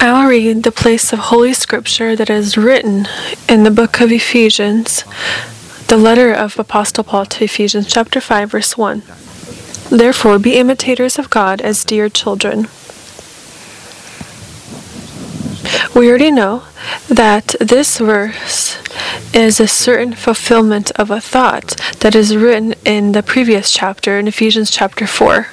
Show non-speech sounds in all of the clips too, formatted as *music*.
I'll read the place of Holy Scripture that is written in the book of Ephesians, the letter of Apostle Paul to Ephesians, chapter 5, verse 1. Therefore, be imitators of God as dear children. We already know that this verse is a certain fulfillment of a thought that is written in the previous chapter, in Ephesians chapter 4.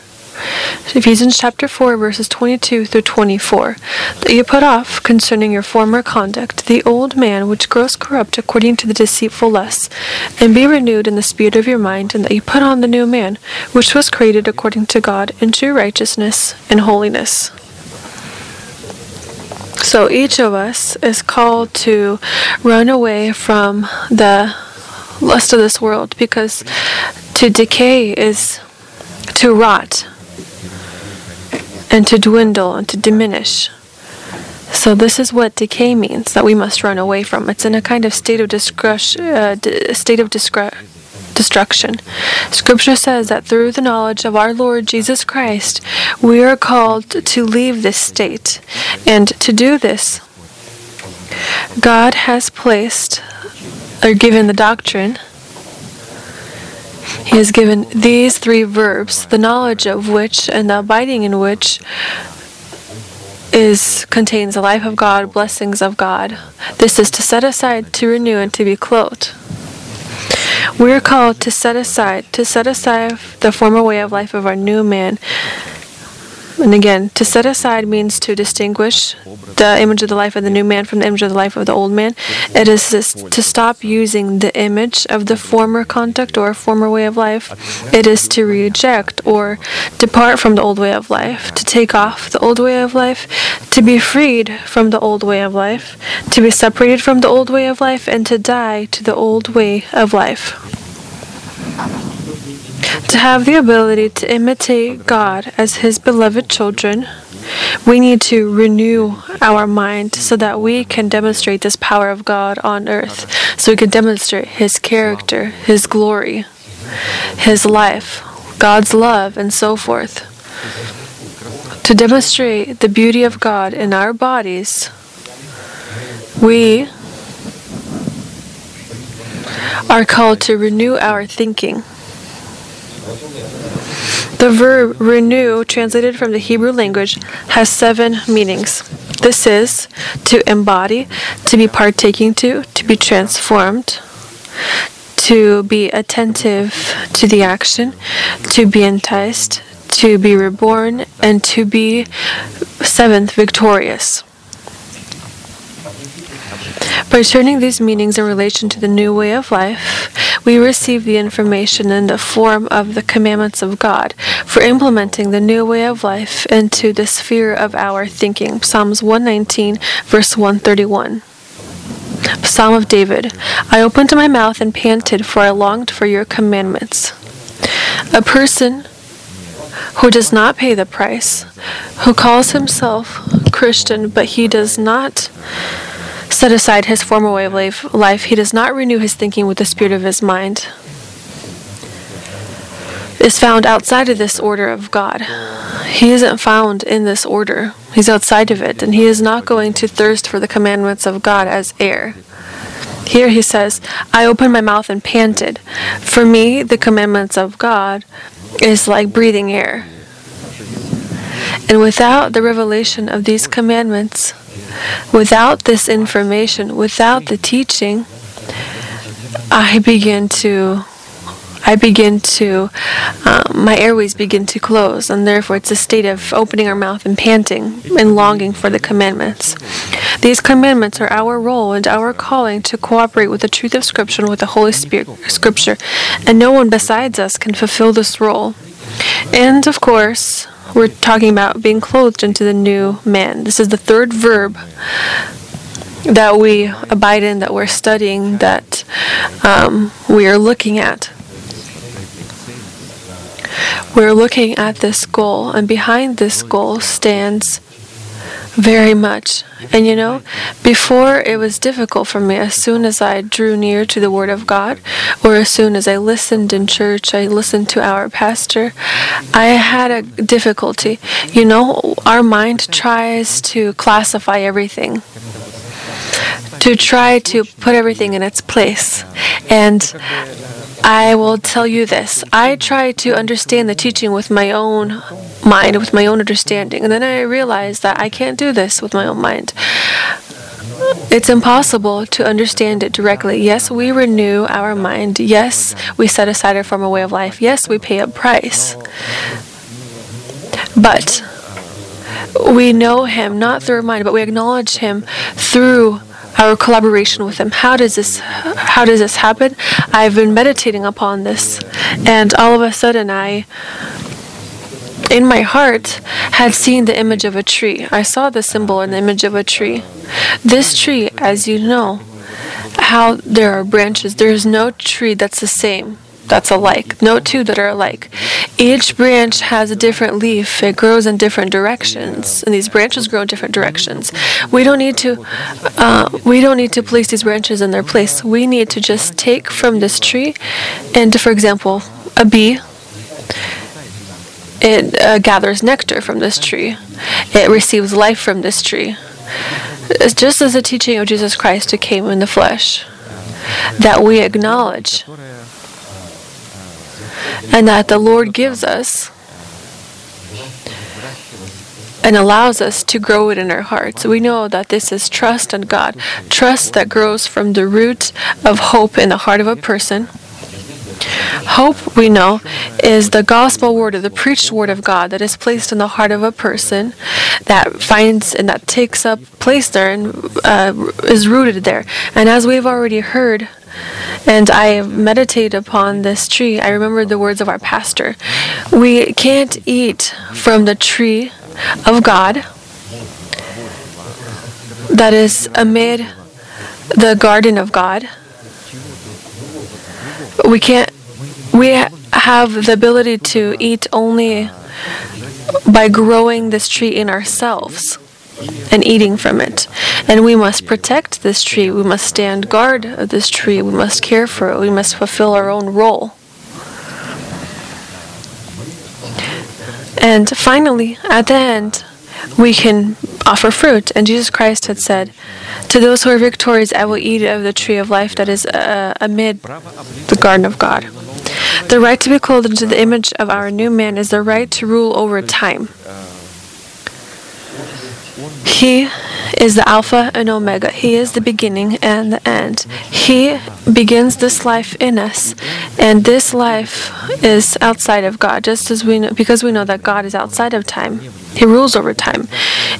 Ephesians chapter 4, verses 22 through 24. That you put off concerning your former conduct the old man which grows corrupt according to the deceitful lusts, and be renewed in the spirit of your mind, and that you put on the new man, which was created according to God in true righteousness and holiness. So each of us is called to run away from the lust of this world because to decay is to rot and to dwindle and to diminish. So this is what decay means that we must run away from. It's in a kind of state of uh, d- state of destruction. Scripture says that through the knowledge of our Lord Jesus Christ, we are called to leave this state. And to do this, God has placed or given the doctrine. He has given these three verbs, the knowledge of which and the abiding in which is contains the life of God, blessings of God. This is to set aside, to renew, and to be clothed. We are called to set aside, to set aside the former way of life of our new man. And again, to set aside means to distinguish the image of the life of the new man from the image of the life of the old man. It is to stop using the image of the former conduct or former way of life. It is to reject or depart from the old way of life, to take off the old way of life, to be freed from the old way of life, to be separated from the old way of life, and to die to the old way of life. To have the ability to imitate God as His beloved children, we need to renew our mind so that we can demonstrate this power of God on earth, so we can demonstrate His character, His glory, His life, God's love, and so forth. To demonstrate the beauty of God in our bodies, we are called to renew our thinking. The verb renew, translated from the Hebrew language, has seven meanings. This is to embody, to be partaking to, to be transformed, to be attentive to the action, to be enticed, to be reborn, and to be, seventh, victorious. By turning these meanings in relation to the new way of life, we receive the information in the form of the commandments of God for implementing the new way of life into the sphere of our thinking. Psalms 119, verse 131. Psalm of David I opened my mouth and panted, for I longed for your commandments. A person who does not pay the price, who calls himself Christian, but he does not set aside his former way of life, he does not renew his thinking with the spirit of his mind, is found outside of this order of God. He isn't found in this order. He's outside of it, and he is not going to thirst for the commandments of God as air. Here he says, I opened my mouth and panted. For me, the commandments of God is like breathing air. And without the revelation of these commandments, without this information, without the teaching, I begin to, I begin to, um, my airways begin to close, and therefore it's a state of opening our mouth and panting and longing for the commandments. These commandments are our role and our calling to cooperate with the truth of Scripture and with the Holy Spirit, Scripture, and no one besides us can fulfill this role. And of course, we're talking about being clothed into the new man. This is the third verb that we abide in, that we're studying, that um, we are looking at. We're looking at this goal, and behind this goal stands very much. And you know, before it was difficult for me as soon as I drew near to the Word of God, or as soon as I listened in church, I listened to our pastor, I had a difficulty. You know, our mind tries to classify everything. To try to put everything in its place. And I will tell you this. I try to understand the teaching with my own mind, with my own understanding. And then I realize that I can't do this with my own mind. It's impossible to understand it directly. Yes, we renew our mind. Yes, we set aside our former way of life. Yes, we pay a price. But we know Him not through our mind, but we acknowledge Him through our collaboration with him. How does this how does this happen? I've been meditating upon this and all of a sudden i in my heart had seen the image of a tree. I saw the symbol and the image of a tree. This tree as you know how there are branches. There's no tree that's the same that's alike. No two that are alike. Each branch has a different leaf. It grows in different directions, and these branches grow in different directions. We don't need to. Uh, we don't need to place these branches in their place. We need to just take from this tree, and for example, a bee. It uh, gathers nectar from this tree. It receives life from this tree. It's just as the teaching of Jesus Christ who came in the flesh that we acknowledge and that the Lord gives us and allows us to grow it in our hearts. We know that this is trust in God, trust that grows from the root of hope in the heart of a person. Hope, we know, is the gospel word or the preached word of God that is placed in the heart of a person that finds and that takes up place there and uh, is rooted there. And as we've already heard, and I meditate upon this tree. I remember the words of our pastor. We can't eat from the tree of God that is amid the garden of God. We can't, we have the ability to eat only by growing this tree in ourselves and eating from it. And we must protect this tree. We must stand guard of this tree. We must care for it. We must fulfill our own role. And finally, at the end, we can offer fruit. And Jesus Christ had said, To those who are victorious, I will eat of the tree of life that is uh, amid the garden of God. The right to be clothed into the image of our new man is the right to rule over time. He is the Alpha and Omega. He is the beginning and the end. He begins this life in us, and this life is outside of God, just as we know, because we know that God is outside of time. He rules over time.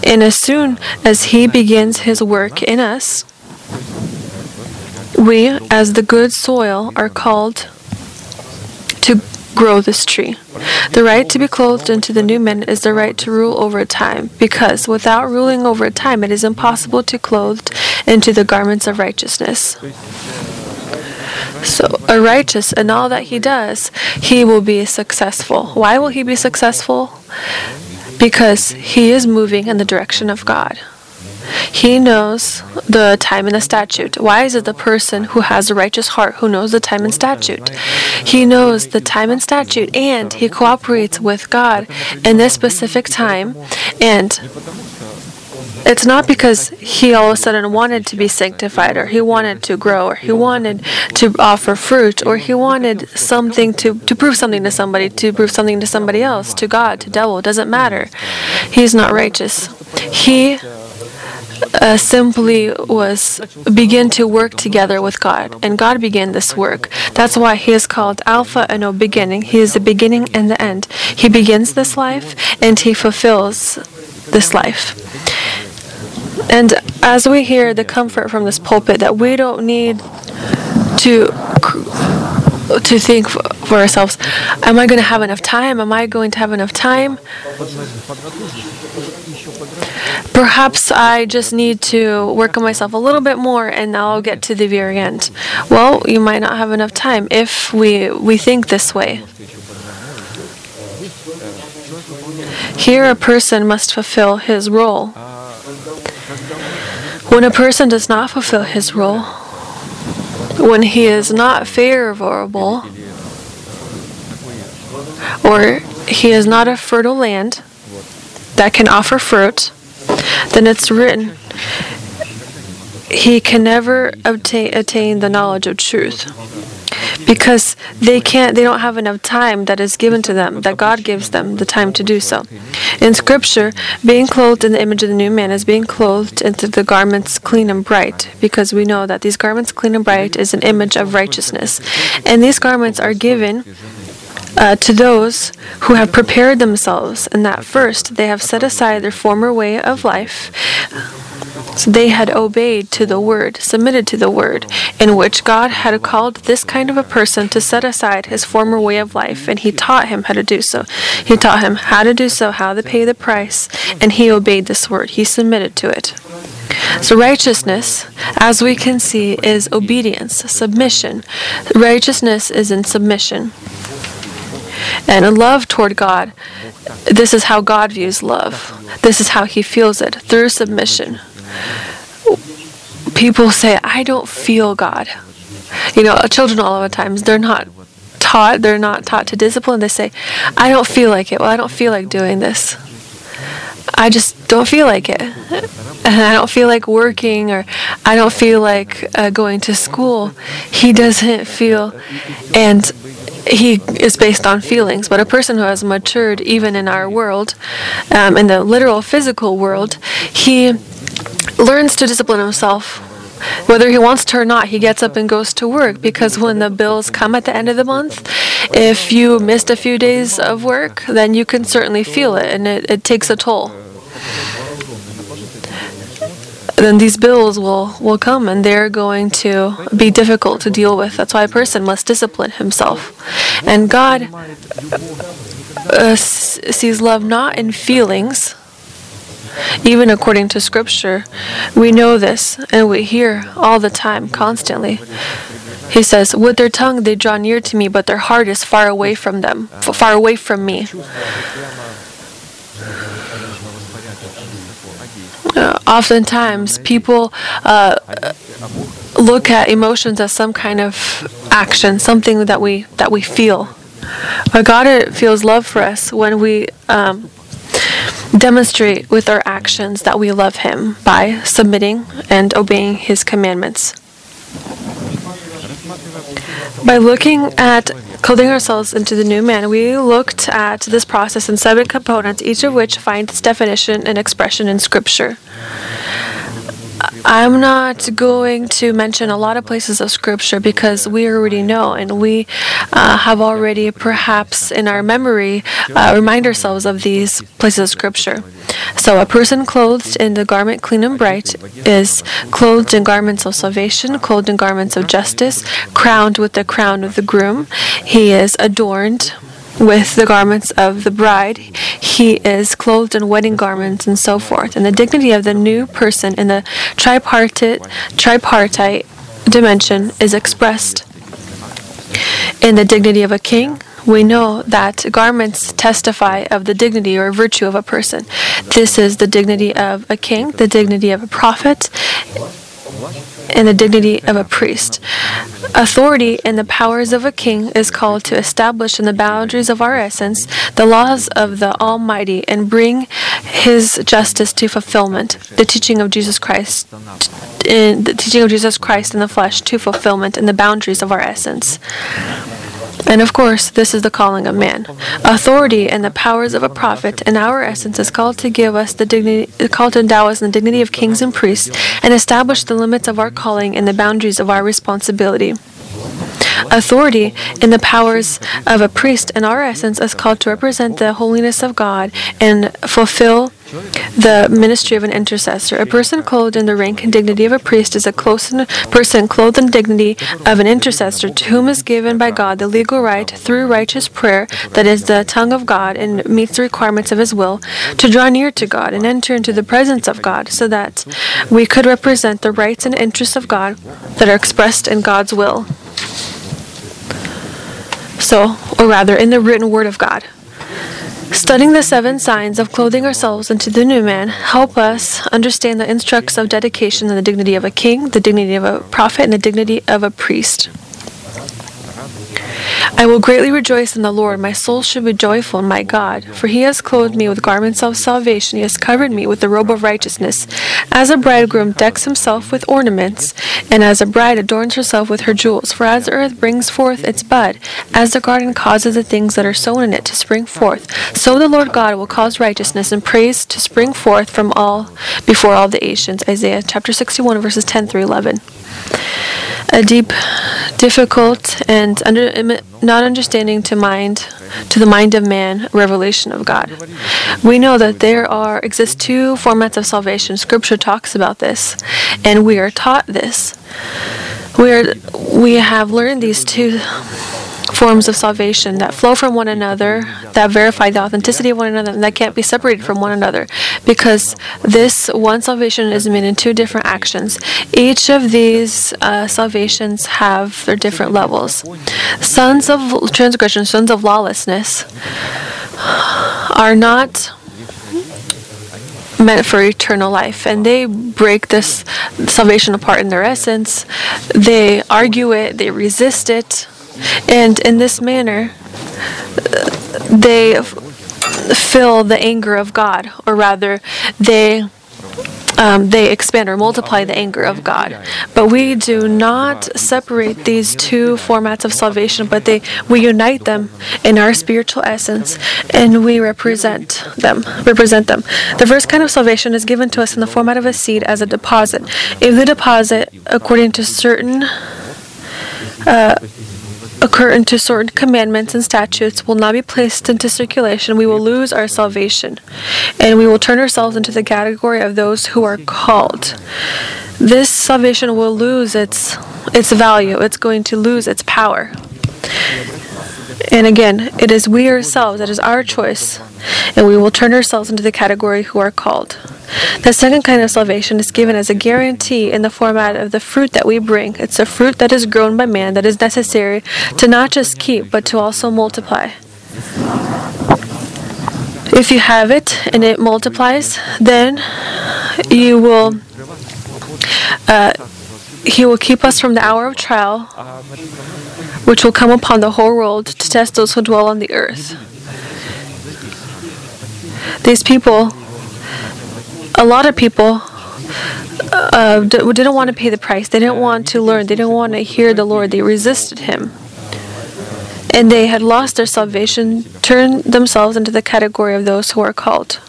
And as soon as He begins His work in us, we, as the good soil, are called to grow this tree. The right to be clothed into the new man is the right to rule over time, because without ruling over time, it is impossible to clothe into the garments of righteousness. So, a righteous in all that he does, he will be successful. Why will he be successful? Because he is moving in the direction of God. He knows the time and the statute. Why is it the person who has a righteous heart who knows the time and statute? He knows the time and statute and he cooperates with God in this specific time and it's not because he all of a sudden wanted to be sanctified or he wanted to grow or he wanted to offer fruit or he wanted something to, to prove something to somebody, to prove something to somebody else, to God, to devil. It doesn't matter. He's not righteous. He uh, simply was begin to work together with God, and God began this work. That's why He is called Alpha and O beginning. He is the beginning and the end. He begins this life and He fulfills this life. And as we hear the comfort from this pulpit that we don't need to to think for ourselves, am I going to have enough time? Am I going to have enough time? Perhaps I just need to work on myself a little bit more and I'll get to the very end. Well, you might not have enough time if we we think this way. Here, a person must fulfill his role. When a person does not fulfill his role, when he is not favorable, or he is not a fertile land that can offer fruit, then it's written, he can never obtain, attain the knowledge of truth. Because they can't they don't have enough time that is given to them that god gives them the time to do so. In scripture being clothed in the image of the new man is being clothed into the garments clean and bright because we know that these garments clean and bright is an image of righteousness. And these garments are given uh, to those who have prepared themselves, and that first they have set aside their former way of life. So they had obeyed to the word, submitted to the word, in which God had called this kind of a person to set aside his former way of life, and he taught him how to do so. He taught him how to do so, how to pay the price, and he obeyed this word. He submitted to it. So, righteousness, as we can see, is obedience, submission. Righteousness is in submission. And a love toward God, this is how God views love. This is how He feels it through submission. People say, I don't feel God. You know, children all of the times, they're not taught, they're not taught to discipline. They say, I don't feel like it. Well, I don't feel like doing this. I just don't feel like it. *laughs* And I don't feel like working or I don't feel like uh, going to school. He doesn't feel. And he is based on feelings, but a person who has matured, even in our world, um, in the literal physical world, he learns to discipline himself. Whether he wants to or not, he gets up and goes to work because when the bills come at the end of the month, if you missed a few days of work, then you can certainly feel it and it, it takes a toll then these bills will, will come and they're going to be difficult to deal with. That's why a person must discipline himself. And God uh, sees love not in feelings, even according to Scripture. We know this and we hear all the time, constantly. He says, With their tongue they draw near to me, but their heart is far away from them, far away from me. Uh, oftentimes, people uh, look at emotions as some kind of action, something that we that we feel. But God feels love for us when we um, demonstrate with our actions that we love Him by submitting and obeying His commandments. By looking at clothing ourselves into the new man, we looked at this process in seven components, each of which finds its definition and expression in Scripture. I'm not going to mention a lot of places of scripture because we already know and we uh, have already perhaps in our memory uh, remind ourselves of these places of scripture. So, a person clothed in the garment clean and bright is clothed in garments of salvation, clothed in garments of justice, crowned with the crown of the groom. He is adorned with the garments of the bride. He is clothed in wedding garments and so forth. And the dignity of the new person in the tripartite, tripartite dimension is expressed in the dignity of a king. We know that garments testify of the dignity or virtue of a person. This is the dignity of a king, the dignity of a prophet, and the dignity of a priest. Authority and the powers of a king is called to establish in the boundaries of our essence the laws of the Almighty and bring His justice to fulfillment. The teaching of Jesus Christ, in the teaching of Jesus Christ in the flesh to fulfillment in the boundaries of our essence. And of course, this is the calling of man. Authority and the powers of a prophet in our essence is called to give us the dignity, called to endow us in the dignity of kings and priests, and establish the limits of our calling and the boundaries of our responsibility. Authority in the powers of a priest in our essence is called to represent the holiness of God and fulfill the ministry of an intercessor. A person clothed in the rank and dignity of a priest is a person clothed in dignity of an intercessor, to whom is given by God the legal right, through righteous prayer, that is the tongue of God, and meets the requirements of His will, to draw near to God and enter into the presence of God, so that we could represent the rights and interests of God that are expressed in God's will. So, or rather, in the written word of God. Studying the seven signs of clothing ourselves into the new man help us understand the instructs of dedication and the dignity of a king, the dignity of a prophet, and the dignity of a priest. I will greatly rejoice in the Lord. My soul should be joyful in my God, for he has clothed me with garments of salvation. He has covered me with the robe of righteousness. As a bridegroom decks himself with ornaments, and as a bride adorns herself with her jewels. For as the earth brings forth its bud, as the garden causes the things that are sown in it to spring forth, so the Lord God will cause righteousness and praise to spring forth from all before all the nations. Isaiah chapter 61 verses 10 through 11 a deep, difficult, and under, not understanding to mind, to the mind of man, revelation of God. We know that there are exist two formats of salvation. Scripture talks about this, and we are taught this. We are we have learned these two forms of salvation that flow from one another, that verify the authenticity of one another, and that can't be separated from one another. Because this one salvation is made in two different actions. Each of these uh, salvations have their different levels. Sons of transgression, sons of lawlessness, are not meant for eternal life and they break this salvation apart in their essence they argue it they resist it and in this manner, they fill the anger of God, or rather, they um, they expand or multiply the anger of God. But we do not separate these two formats of salvation, but they we unite them in our spiritual essence, and we represent them. Represent them. The first kind of salvation is given to us in the format of a seed as a deposit. If the deposit, according to certain uh, occur into certain commandments and statutes will not be placed into circulation, we will lose our salvation, and we will turn ourselves into the category of those who are called. This salvation will lose its its value. It's going to lose its power. And again, it is we ourselves, it is our choice, and we will turn ourselves into the category who are called. The second kind of salvation is given as a guarantee in the format of the fruit that we bring. It's a fruit that is grown by man that is necessary to not just keep, but to also multiply. If you have it and it multiplies, then you will. Uh, he will keep us from the hour of trial, which will come upon the whole world to test those who dwell on the earth. These people a lot of people uh, didn't want to pay the price. They didn't want to learn. They didn't want to hear the Lord. They resisted Him. And they had lost their salvation, turned themselves into the category of those who are called.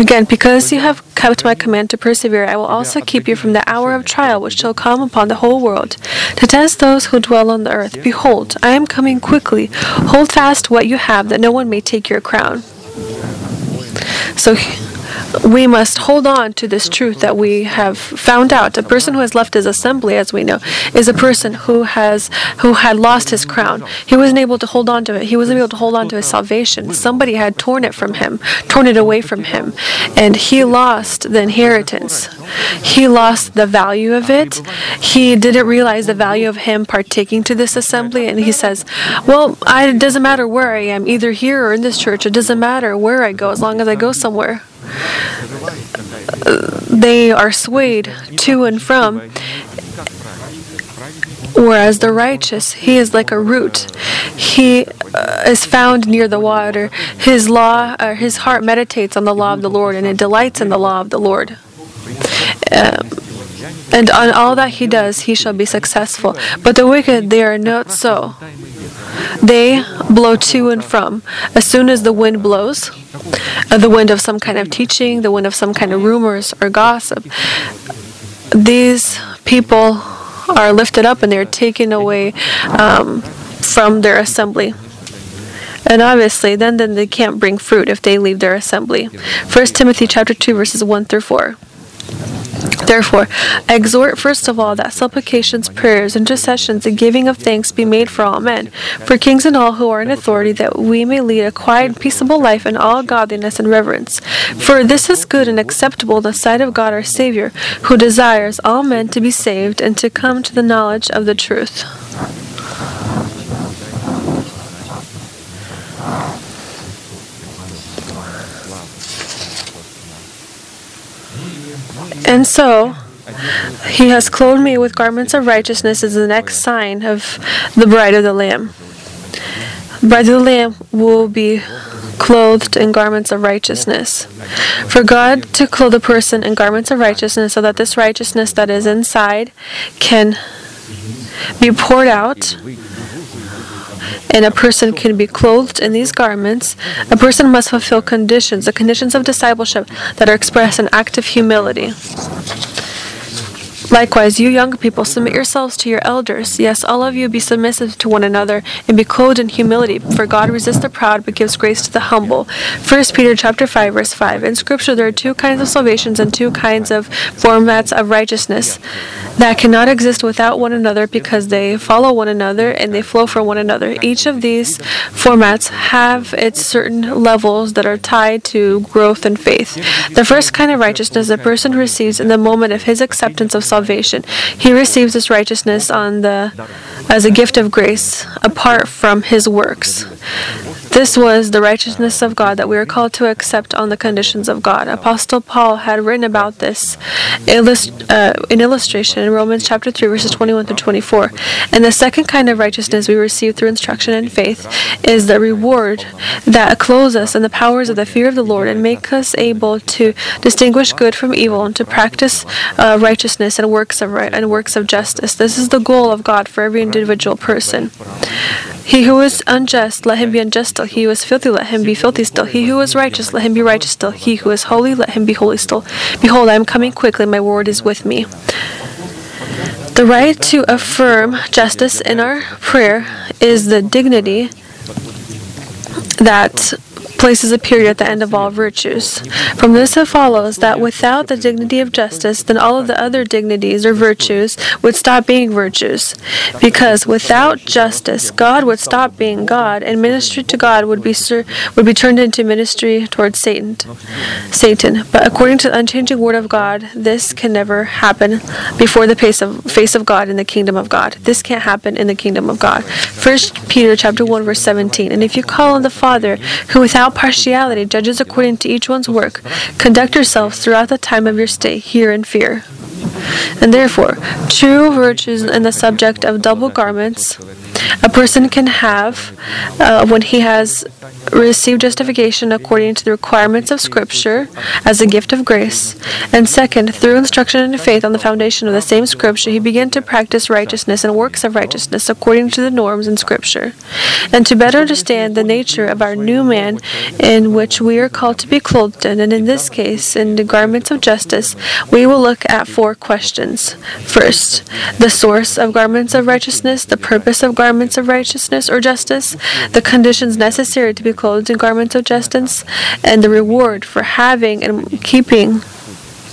Again, because you have kept my command to persevere, I will also keep you from the hour of trial which shall come upon the whole world, to test those who dwell on the earth. Behold, I am coming quickly. Hold fast what you have, that no one may take your crown. So we must hold on to this truth that we have found out. A person who has left his assembly, as we know, is a person who has who had lost his crown. He wasn't able to hold on to it. He wasn't able to hold on to his salvation. Somebody had torn it from him, torn it away from him, and he lost the inheritance. He lost the value of it. He didn't realize the value of him partaking to this assembly, and he says, "Well, I, it doesn't matter where I am, either here or in this church. It doesn't matter where I go, as long as I go somewhere." They are swayed to and from. Whereas the righteous, he is like a root. He uh, is found near the water. His law, uh, his heart meditates on the law of the Lord, and it delights in the law of the Lord. Um, and on all that he does, he shall be successful. But the wicked, they are not so. They blow to and from. As soon as the wind blows, uh, the wind of some kind of teaching, the wind of some kind of rumors or gossip, these people are lifted up and they're taken away um, from their assembly. And obviously, then, then they can't bring fruit if they leave their assembly. 1 Timothy chapter 2, verses 1 through 4. Therefore, I exhort first of all that supplications, prayers, intercessions, and giving of thanks be made for all men, for kings and all who are in authority, that we may lead a quiet, and peaceable life in all godliness and reverence. For this is good and acceptable in the sight of God our Savior, who desires all men to be saved and to come to the knowledge of the truth. And so, he has clothed me with garments of righteousness as the next sign of the bride of the Lamb. Bride of the Lamb will be clothed in garments of righteousness. For God to clothe a person in garments of righteousness so that this righteousness that is inside can be poured out and a person can be clothed in these garments, a person must fulfill conditions, the conditions of discipleship that are expressed in active humility. Likewise, you young people, submit yourselves to your elders. Yes, all of you be submissive to one another and be clothed in humility, for God resists the proud but gives grace to the humble. 1 Peter chapter 5 verse 5. In scripture there are two kinds of salvations and two kinds of formats of righteousness that cannot exist without one another because they follow one another and they flow from one another. Each of these formats have its certain levels that are tied to growth and faith. The first kind of righteousness a person receives in the moment of his acceptance of salvation. He receives this righteousness on the as a gift of grace apart from his works. This was the righteousness of God that we are called to accept on the conditions of God. Apostle Paul had written about this uh, in illustration in Romans chapter 3 verses 21 through 24. And the second kind of righteousness we receive through instruction and faith is the reward that clothes us in the powers of the fear of the Lord and make us able to distinguish good from evil and to practice uh, righteousness and works of right and works of justice. This is the goal of God for every individual person. He who is unjust, let him be unjust He who is filthy, let him be filthy still. He who is righteous, let him be righteous still. He who is holy, let him be holy still. Behold, I am coming quickly, my word is with me. The right to affirm justice in our prayer is the dignity that places a period at the end of all virtues. From this it follows that without the dignity of justice, then all of the other dignities or virtues would stop being virtues. Because without justice, God would stop being God, and ministry to God would be would be turned into ministry towards Satan. Satan. But according to the unchanging word of God, this can never happen before the face of face of God in the kingdom of God. This can't happen in the kingdom of God. First Peter chapter one verse seventeen. And if you call on the Father, who without without partiality, judges according to each one's work. Conduct yourselves throughout the time of your stay here in fear. And therefore, true virtues in the subject of double garments a person can have uh, when he has received justification according to the requirements of Scripture as a gift of grace. And second, through instruction and faith on the foundation of the same Scripture, he began to practice righteousness and works of righteousness according to the norms in Scripture. And to better understand the nature of our new man in which we are called to be clothed in, and in this case, in the garments of justice, we will look at four questions. First, the source of garments of righteousness, the purpose of garments garments of righteousness or justice, the conditions necessary to be clothed in garments of justice, and the reward for having and keeping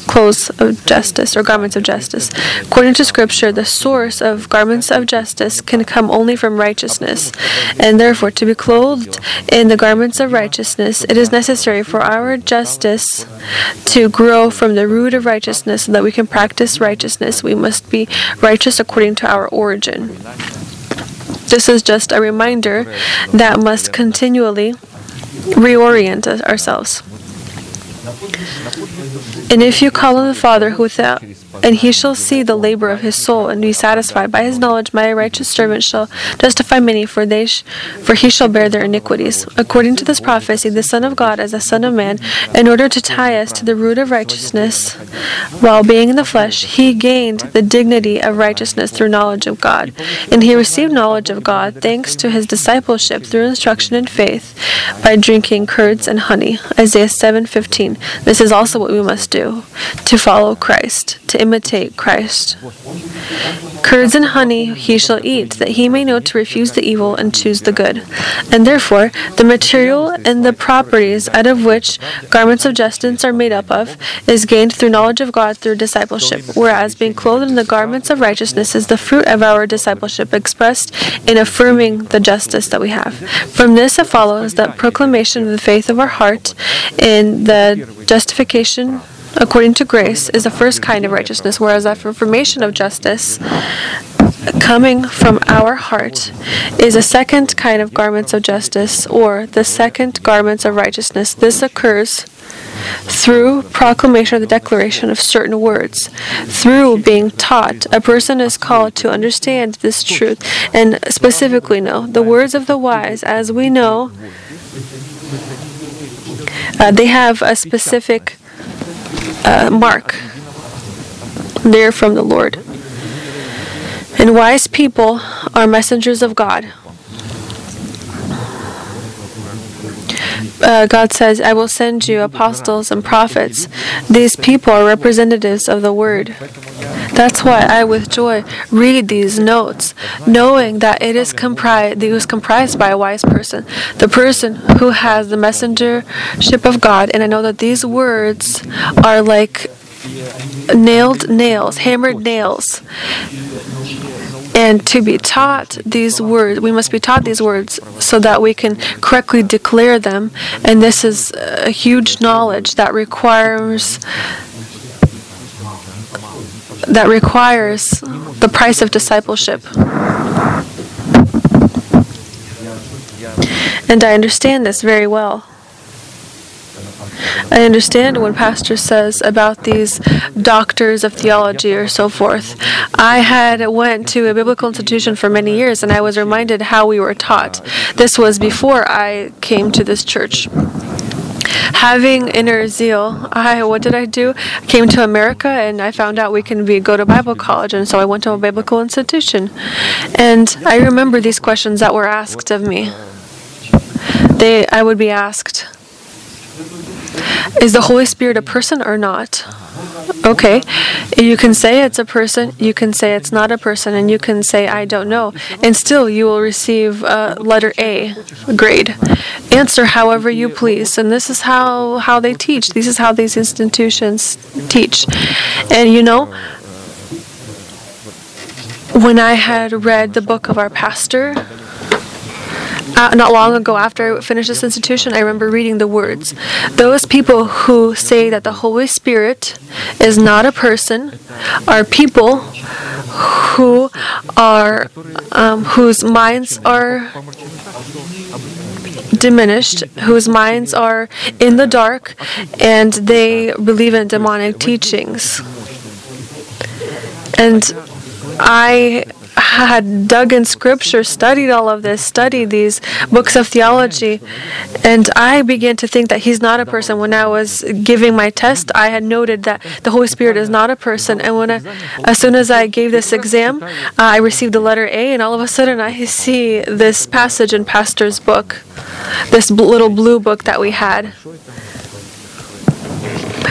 clothes of justice or garments of justice. According to Scripture, the source of garments of justice can come only from righteousness, and therefore, to be clothed in the garments of righteousness, it is necessary for our justice to grow from the root of righteousness so that we can practice righteousness. We must be righteous according to our origin. This is just a reminder that must continually reorient ourselves. And if you call on the Father who without and he shall see the labor of his soul and be satisfied. By his knowledge my righteous servant shall justify many for they sh- for he shall bear their iniquities. According to this prophecy the son of god as a son of man. In order to tie us to the root of righteousness while being in the flesh he gained the dignity of righteousness through knowledge of god. And he received knowledge of god thanks to his discipleship through instruction and faith by drinking curds and honey. Isaiah 7:15 this is also what we must do to follow christ to imitate Christ. Curds and honey he shall eat, that he may know to refuse the evil and choose the good. And therefore, the material and the properties out of which garments of justice are made up of is gained through knowledge of God through discipleship, whereas being clothed in the garments of righteousness is the fruit of our discipleship expressed in affirming the justice that we have. From this it follows that proclamation of the faith of our heart in the justification according to grace, is the first kind of righteousness, whereas affirmation of justice coming from our heart is a second kind of garments of justice or the second garments of righteousness. This occurs through proclamation or the declaration of certain words. Through being taught, a person is called to understand this truth and specifically know the words of the wise, as we know, uh, they have a specific uh, mark. They're from the Lord. And wise people are messengers of God. Uh, God says, I will send you apostles and prophets. These people are representatives of the word. That's why I, with joy, read these notes, knowing that it is comprised, it was comprised by a wise person, the person who has the messengership of God. And I know that these words are like nailed nails, hammered nails. And to be taught these words, we must be taught these words so that we can correctly declare them. And this is a huge knowledge that requires that requires the price of discipleship. And I understand this very well. I understand when Pastor says about these doctors of theology or so forth. I had went to a biblical institution for many years and I was reminded how we were taught. This was before I came to this church having inner zeal, I what did I do? I came to America and I found out we can be go to Bible college, and so I went to a biblical institution. And I remember these questions that were asked of me. They, I would be asked, is the Holy Spirit a person or not? Okay. You can say it's a person, you can say it's not a person, and you can say I don't know. And still you will receive a letter A grade. Answer however you please. And this is how, how they teach. This is how these institutions teach. And you know, when I had read the book of our pastor, uh, not long ago after I finished this institution, I remember reading the words. Those people who say that the Holy Spirit is not a person are people who are um, whose minds are diminished, whose minds are in the dark, and they believe in demonic teachings. And I had dug in scripture, studied all of this, studied these books of theology, and I began to think that he's not a person. When I was giving my test, I had noted that the Holy Spirit is not a person. And when I, as soon as I gave this exam, uh, I received the letter A, and all of a sudden I see this passage in Pastor's book, this little blue book that we had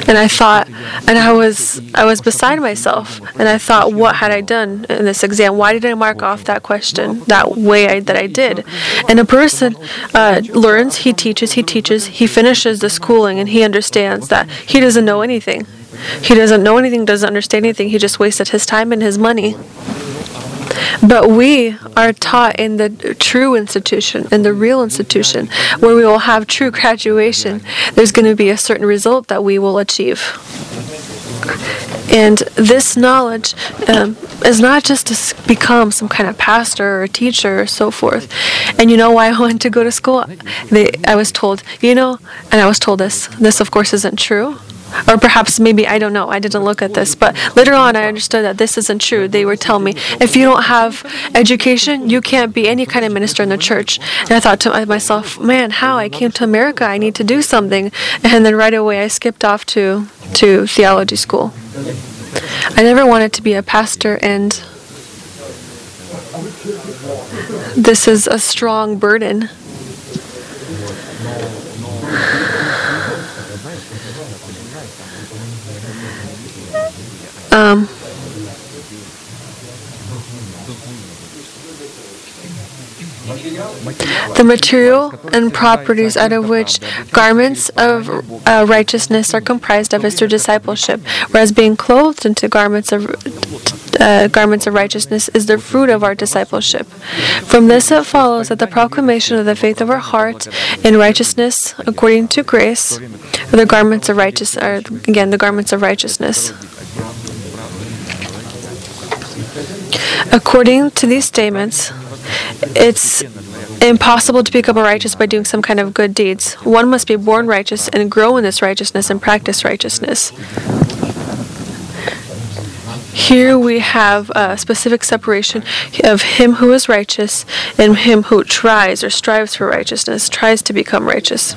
and I thought, and I was, I was beside myself, and I thought, what had I done in this exam? Why did I mark off that question that way I, that I did? And a person uh, learns, he teaches, he teaches, he finishes the schooling, and he understands that he doesn't know anything. He doesn't know anything, doesn't understand anything. He just wasted his time and his money. But we are taught in the true institution, in the real institution, where we will have true graduation. There's going to be a certain result that we will achieve. And this knowledge um, is not just to become some kind of pastor or teacher or so forth. And you know why I *laughs* wanted to go to school? They, I was told, you know, and I was told this. This, of course, isn't true or perhaps maybe I don't know. I didn't look at this, but later on I understood that this isn't true. They were telling me if you don't have education, you can't be any kind of minister in the church. And I thought to myself, man, how I came to America, I need to do something. And then right away I skipped off to to theology school. I never wanted to be a pastor and this is a strong burden. Um, the material and properties out of which garments of uh, righteousness are comprised of is through discipleship, whereas being clothed into garments of uh, garments of righteousness is the fruit of our discipleship. From this it follows that the proclamation of the faith of our heart in righteousness according to grace, the garments of righteousness, are again the garments of righteousness. According to these statements, it's impossible to become righteous by doing some kind of good deeds. One must be born righteous and grow in this righteousness and practice righteousness. Here we have a specific separation of him who is righteous and him who tries or strives for righteousness, tries to become righteous.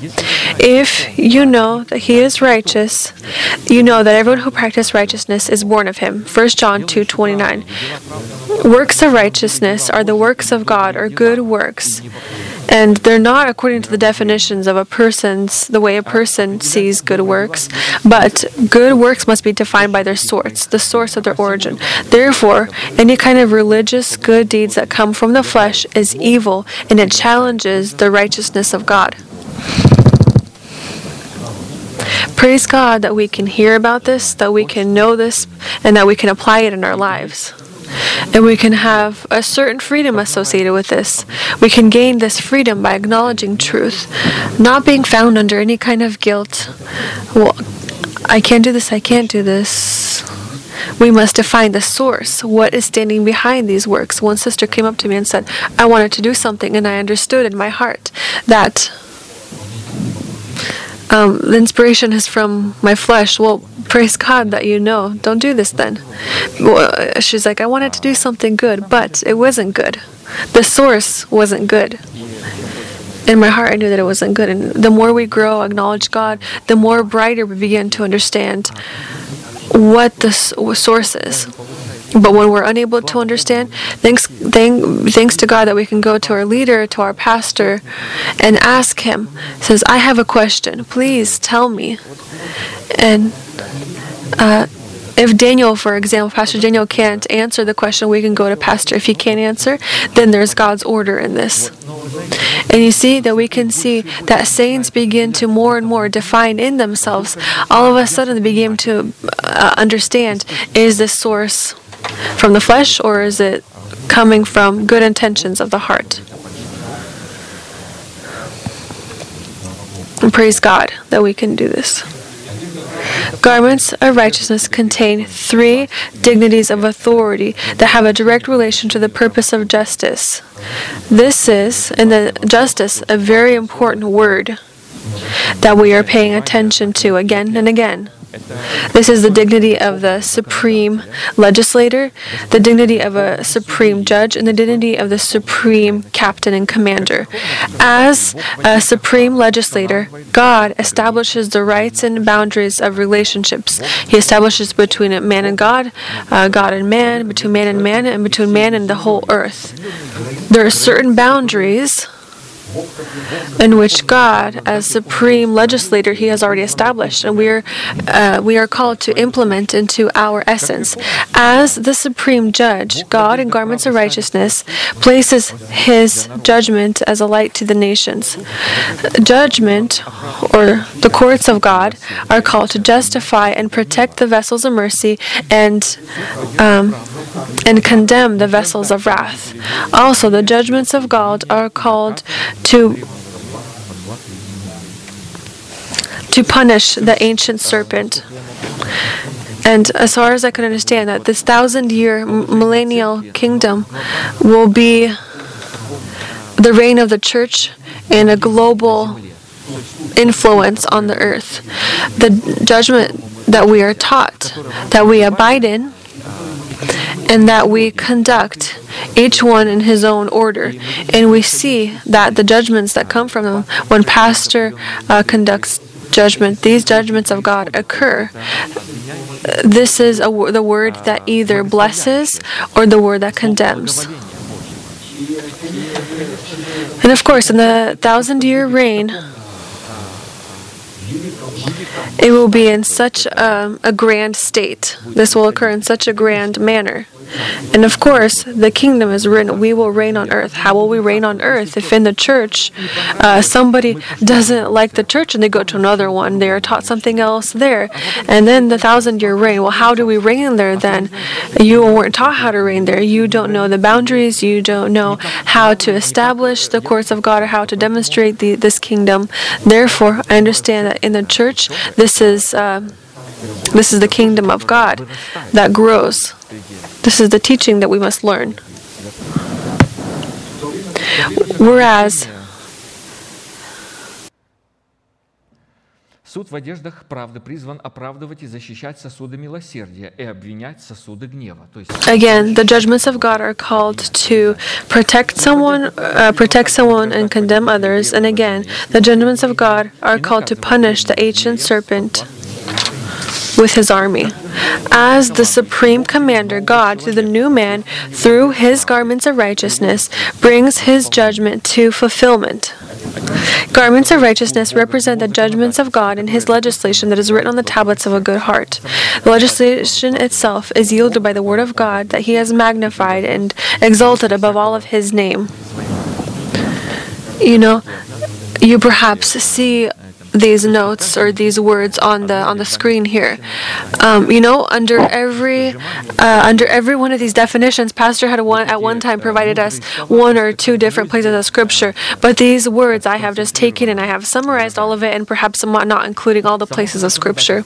If you know that he is righteous, you know that everyone who practices righteousness is born of him. 1 John 2:29. Works of righteousness are the works of God or good works and they're not according to the definitions of a person's the way a person sees good works. But good works must be defined by their source the source of their origin. Therefore any kind of religious good deeds that come from the flesh is evil and it challenges the righteousness of god. Praise god that we can hear about this that we can know this and that we can apply it in our lives and we can have a certain freedom associated with this. We can gain this freedom by acknowledging truth, not being found under any kind of guilt. Well, I can't do this, I can't do this. We must define the source. What is standing behind these works? One sister came up to me and said, I wanted to do something, and I understood in my heart that um, the inspiration is from my flesh. Well, praise God that you know. Don't do this then. Well, she's like, I wanted to do something good, but it wasn't good. The source wasn't good. In my heart, I knew that it wasn't good. And the more we grow, acknowledge God, the more brighter we begin to understand what the source is. But when we're unable to understand, thanks, thank, thanks to God that we can go to our leader, to our pastor, and ask him. Says, "I have a question. Please tell me." And uh, if Daniel, for example, Pastor Daniel can't answer the question, we can go to Pastor. If he can't answer, then there's God's order in this. And you see that we can see that saints begin to more and more define in themselves. All of a sudden, they begin to uh, understand is the source from the flesh or is it coming from good intentions of the heart? And praise God that we can do this. Garments of righteousness contain three dignities of authority that have a direct relation to the purpose of justice. This is, in the justice, a very important word that we are paying attention to again and again. This is the dignity of the supreme legislator, the dignity of a supreme judge, and the dignity of the supreme captain and commander. As a supreme legislator, God establishes the rights and boundaries of relationships. He establishes between man and God, uh, God and man, between man and man, and between man and the whole earth. There are certain boundaries in which God, as supreme legislator, He has already established, and we are uh, we are called to implement into our essence. As the supreme judge, God, in garments of righteousness, places His judgment as a light to the nations. Judgment, or the courts of God, are called to justify and protect the vessels of mercy and um, and condemn the vessels of wrath. Also, the judgments of God are called to to punish the ancient serpent. And as far as I can understand, that this thousand year millennial kingdom will be the reign of the church and a global influence on the earth. The judgment that we are taught, that we abide in, and that we conduct each one in his own order. And we see that the judgments that come from them, when pastor uh, conducts judgment, these judgments of God occur. This is the word that either blesses or the word that condemns. And of course, in the thousand year reign, it will be in such a, a grand state. This will occur in such a grand manner. And of course, the kingdom is written, we will reign on earth. How will we reign on earth if in the church uh, somebody doesn't like the church and they go to another one? They are taught something else there. And then the thousand year reign. Well, how do we reign there then? You weren't taught how to reign there. You don't know the boundaries. You don't know how to establish the courts of God or how to demonstrate the, this kingdom. Therefore, I understand that in the church, this is. Uh, this is the kingdom of God that grows. This is the teaching that we must learn. Whereas Суд в одеждах правды призван оправдывать и защищать сосуды милосердия и обвинять сосуды гнева. То есть Again, the judgments of God are called to protect someone, uh, protect someone, and condemn others. And again, the judgments of God are called to punish the ancient serpent with his army. As the supreme commander, God, through the new man, through his garments of righteousness, brings his judgment to fulfillment. Garments of righteousness represent the judgments of God and His legislation that is written on the tablets of a good heart. The legislation itself is yielded by the Word of God that He has magnified and exalted above all of His name. You know, you perhaps see these notes or these words on the on the screen here. Um, you know, under every uh, under every one of these definitions, Pastor had one at one time provided us one or two different places of Scripture. But these words I have just taken and I have summarized all of it, and perhaps somewhat not including all the places of Scripture.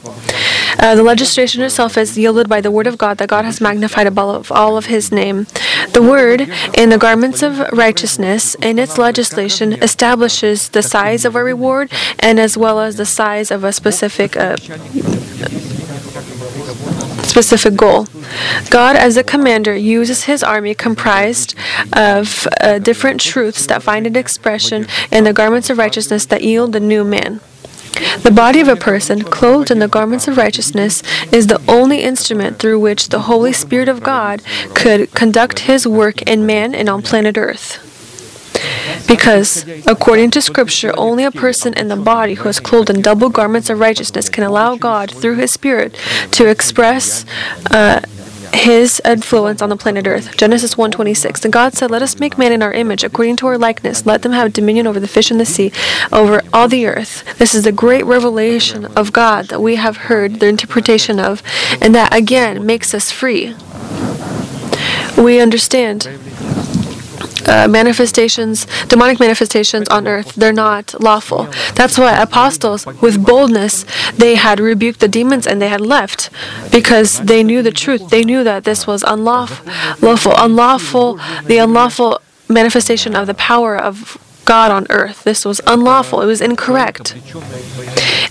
Uh, the legislation itself is yielded by the Word of God that God has magnified above all of His name. The Word in the garments of righteousness in its legislation establishes the size of our reward and as well as the size of a specific uh, specific goal. God, as a commander, uses his army comprised of uh, different truths that find an expression in the garments of righteousness that yield the new man. The body of a person, clothed in the garments of righteousness, is the only instrument through which the Holy Spirit of God could conduct his work in man and on planet Earth. Because, according to Scripture, only a person in the body who is clothed in double garments of righteousness can allow God, through His Spirit, to express uh, His influence on the planet Earth. Genesis 1:26. And God said, "Let us make man in our image, according to our likeness. Let them have dominion over the fish in the sea, over all the earth." This is the great revelation of God that we have heard the interpretation of, and that again makes us free. We understand uh, manifestations, demonic manifestations on earth, they're not lawful. That's why apostles, with boldness, they had rebuked the demons and they had left because they knew the truth. They knew that this was unlawful, lawful, unlawful, the unlawful manifestation of the power of God on earth. This was unlawful. It was incorrect.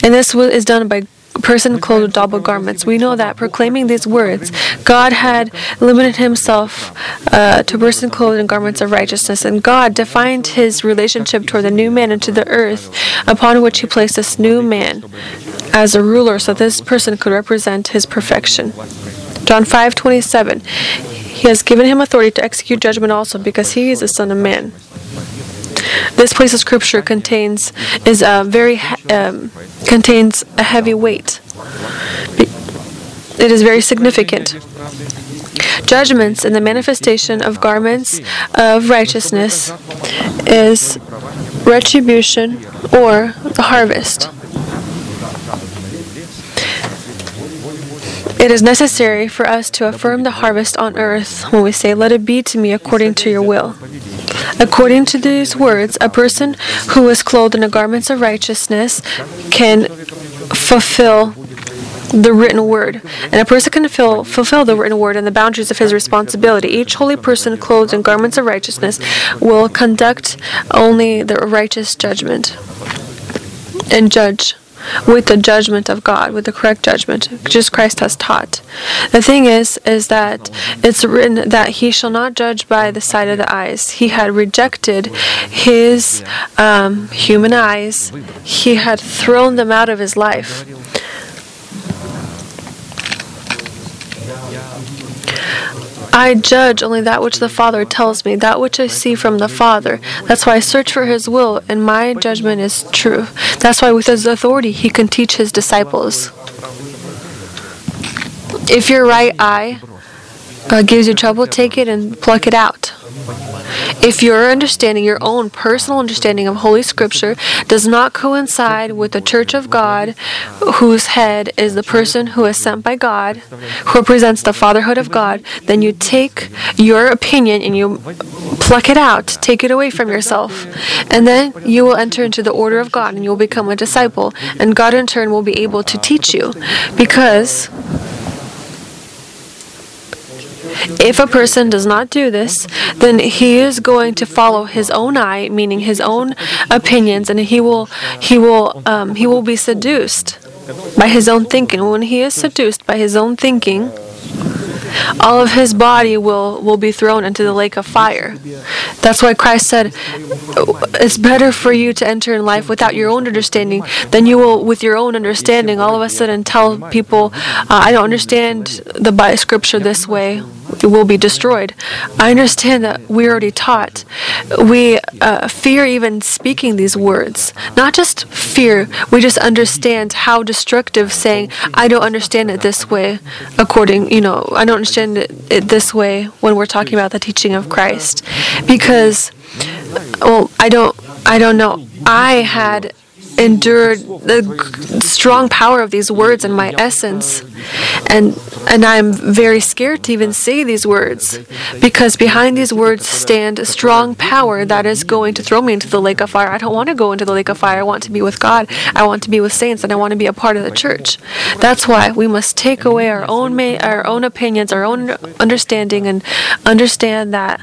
And this is done by person clothed with double garments. We know that proclaiming these words, God had limited himself uh, to person clothed in garments of righteousness, and God defined his relationship toward the new man and to the earth, upon which he placed this new man as a ruler, so this person could represent his perfection. John 5 27. He has given him authority to execute judgment also, because he is the Son of Man. This place of scripture contains is a very um, contains a heavy weight. It is very significant. Judgments and the manifestation of garments of righteousness is retribution or the harvest. It is necessary for us to affirm the harvest on earth when we say, Let it be to me according to your will. According to these words, a person who is clothed in the garments of righteousness can fulfill the written word. And a person can fulfill, fulfill the written word in the boundaries of his responsibility. Each holy person clothed in garments of righteousness will conduct only the righteous judgment and judge with the judgment of God, with the correct judgment, just Christ has taught. The thing is, is that it's written that he shall not judge by the sight of the eyes. He had rejected his um, human eyes. He had thrown them out of his life. I judge only that which the Father tells me, that which I see from the Father. That's why I search for His will, and my judgment is true. That's why, with His authority, He can teach His disciples. If your right eye uh, gives you trouble, take it and pluck it out. If your understanding, your own personal understanding of Holy Scripture, does not coincide with the Church of God, whose head is the person who is sent by God, who represents the fatherhood of God, then you take your opinion and you pluck it out, take it away from yourself. And then you will enter into the order of God and you will become a disciple. And God, in turn, will be able to teach you. Because If a person does not do this, then he is going to follow his own eye, meaning his own opinions, and he will he will um, he will be seduced by his own thinking. When he is seduced by his own thinking, all of his body will, will be thrown into the lake of fire. That's why Christ said, It's better for you to enter in life without your own understanding than you will, with your own understanding, all of a sudden tell people, uh, I don't understand the Bible scripture this way. Will be destroyed. I understand that we already taught. We uh, fear even speaking these words. Not just fear, we just understand how destructive saying, I don't understand it this way, according, you know, I don't understand it this way when we're talking about the teaching of Christ. Because, well, I don't, I don't know. I had endured the strong power of these words in my essence and and I'm very scared to even say these words because behind these words stand a strong power that is going to throw me into the lake of fire. I don't want to go into the lake of fire. I want to be with God. I want to be with saints and I want to be a part of the church. That's why we must take away our own ma- our own opinions, our own understanding and understand that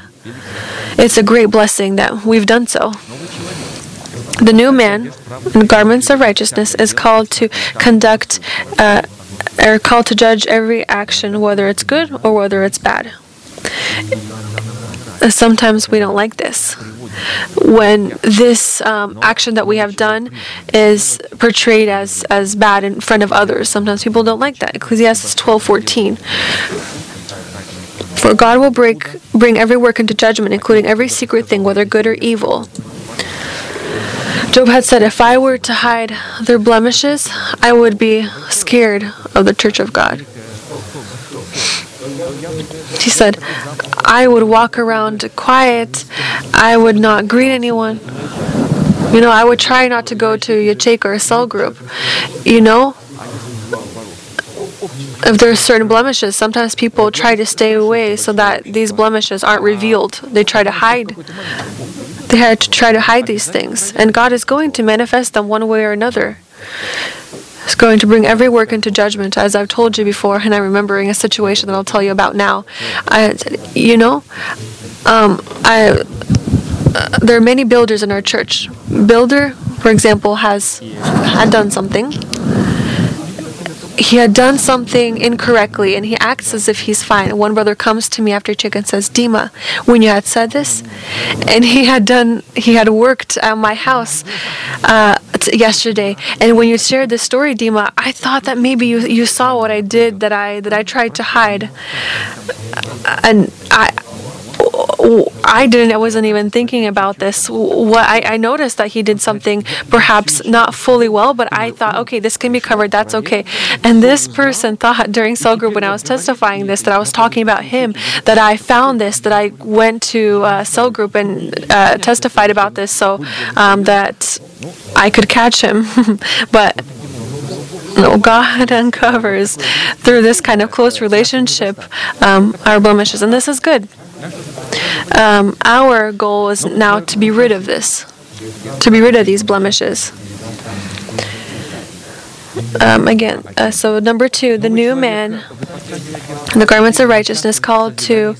it's a great blessing that we've done so. The new man in garments of righteousness is called to conduct, uh, or called to judge every action, whether it's good or whether it's bad. Sometimes we don't like this. When this um, action that we have done is portrayed as, as bad in front of others, sometimes people don't like that. Ecclesiastes 12:14. For God will break, bring every work into judgment, including every secret thing, whether good or evil. Job had said, If I were to hide their blemishes, I would be scared of the church of God. He said, I would walk around quiet. I would not greet anyone. You know, I would try not to go to yachek or a cell group. You know, if there are certain blemishes, sometimes people try to stay away so that these blemishes aren't revealed. They try to hide they had to try to hide these things, and God is going to manifest them one way or another. He's going to bring every work into judgment, as I've told you before, and I'm remembering a situation that I'll tell you about now. I, you know, um, I. Uh, there are many builders in our church. Builder, for example, has had done something he had done something incorrectly and he acts as if he's fine. One brother comes to me after and says, Dima, when you had said this, and he had done, he had worked at my house uh, t- yesterday. And when you shared this story, Dima, I thought that maybe you, you saw what I did that I that I tried to hide. And I I didn't. I wasn't even thinking about this. What I, I noticed that he did something perhaps not fully well, but I thought, okay, this can be covered. That's okay. And this person thought during cell group when I was testifying this that I was talking about him. That I found this. That I went to uh, cell group and uh, testified about this so um, that I could catch him. *laughs* but no, God *laughs* uncovers through this kind of close relationship um, our blemishes, and this is good. Um, our goal is now to be rid of this, to be rid of these blemishes. Um, again, uh, so number two, the new man, the garments of righteousness, called to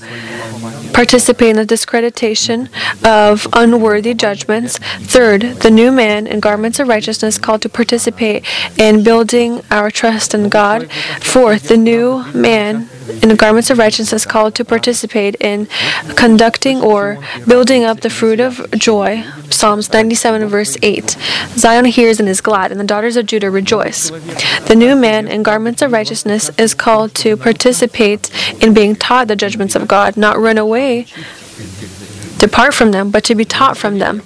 participate in the discreditation of unworthy judgments. Third, the new man in garments of righteousness called to participate in building our trust in God. Fourth, the new man in the garments of righteousness called to participate in conducting or building up the fruit of joy. Psalms 97 verse 8. Zion hears and is glad, and the daughters of Judah rejoice. The new man in garments of righteousness is called to participate in being taught the judgments of God, not run away depart from them, but to be taught from them,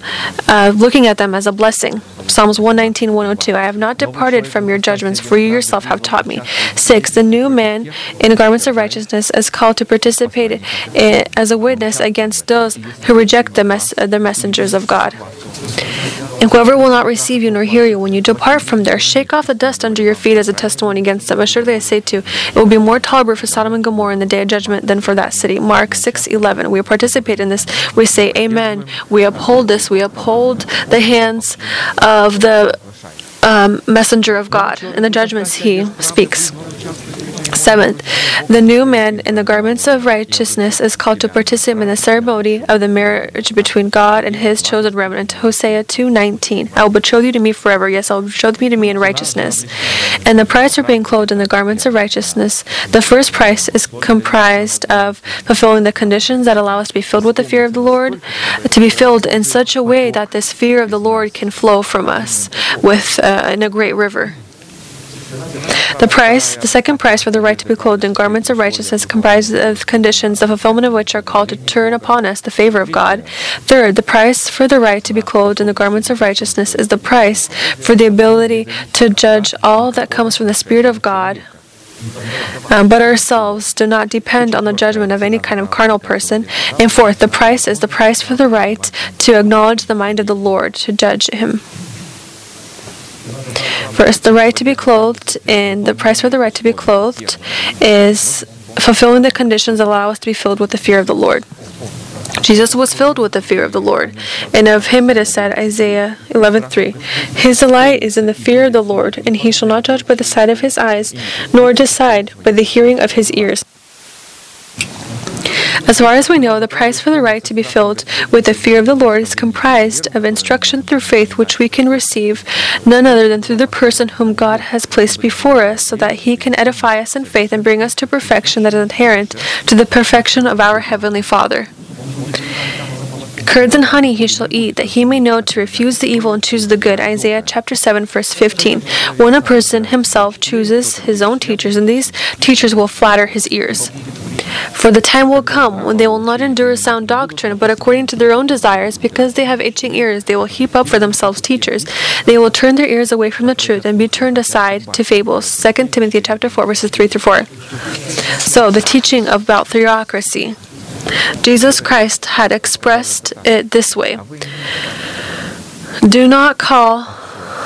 uh, looking at them as a blessing. Psalms 119, 102. I have not departed from your judgments, for you yourself have taught me. 6. The new man in garments of righteousness is called to participate in, as a witness against those who reject the, mes- the messengers of God. And whoever will not receive you nor hear you when you depart from there, shake off the dust under your feet as a testimony against them. Assuredly I say to you, it will be more tolerable for Sodom and Gomorrah in the day of judgment than for that city. Mark 6:11. We participate in this. Say Amen. We uphold this. We uphold the hands of the um, messenger of God and the judgments he speaks. Seventh, the new man in the garments of righteousness is called to participate in the ceremony of the marriage between God and his chosen remnant. Hosea 2:19. I will betroth you to me forever. Yes, I will betroth you to me in righteousness. And the price for being clothed in the garments of righteousness, the first price is comprised of fulfilling the conditions that allow us to be filled with the fear of the Lord, to be filled in such a way that this fear of the Lord can flow from us with uh, in a great river. The price, the second price for the right to be clothed in garments of righteousness, comprises of conditions, the fulfillment of which are called to turn upon us the favor of God. Third, the price for the right to be clothed in the garments of righteousness is the price for the ability to judge all that comes from the Spirit of God. Um, but ourselves do not depend on the judgment of any kind of carnal person. And fourth, the price is the price for the right to acknowledge the mind of the Lord to judge him. First, the right to be clothed, and the price for the right to be clothed is fulfilling the conditions that allow us to be filled with the fear of the Lord. Jesus was filled with the fear of the Lord, and of him it is said, Isaiah 11:3, His delight is in the fear of the Lord, and he shall not judge by the sight of his eyes, nor decide by the hearing of his ears. As far as we know, the price for the right to be filled with the fear of the Lord is comprised of instruction through faith, which we can receive none other than through the person whom God has placed before us, so that he can edify us in faith and bring us to perfection that is inherent to the perfection of our Heavenly Father. Curds and honey he shall eat, that he may know to refuse the evil and choose the good. Isaiah chapter 7, verse 15. When a person himself chooses his own teachers, and these teachers will flatter his ears. For the time will come when they will not endure sound doctrine, but according to their own desires, because they have itching ears, they will heap up for themselves teachers. They will turn their ears away from the truth and be turned aside to fables. 2 Timothy chapter 4, verses 3 through 4. So the teaching about theocracy. Jesus Christ had expressed it this way Do not call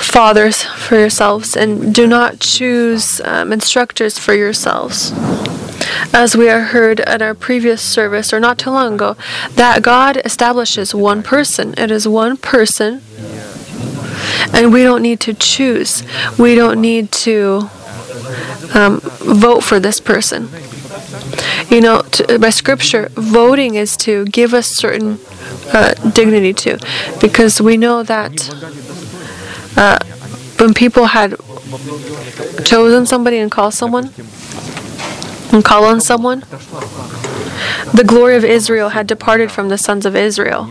fathers for yourselves, and do not choose um, instructors for yourselves. As we are heard at our previous service, or not too long ago, that God establishes one person. It is one person, and we don't need to choose. We don't need to um, vote for this person. You know, to, by scripture, voting is to give us certain uh, dignity to, because we know that uh, when people had chosen somebody and called someone and call on someone, the glory of Israel had departed from the sons of Israel.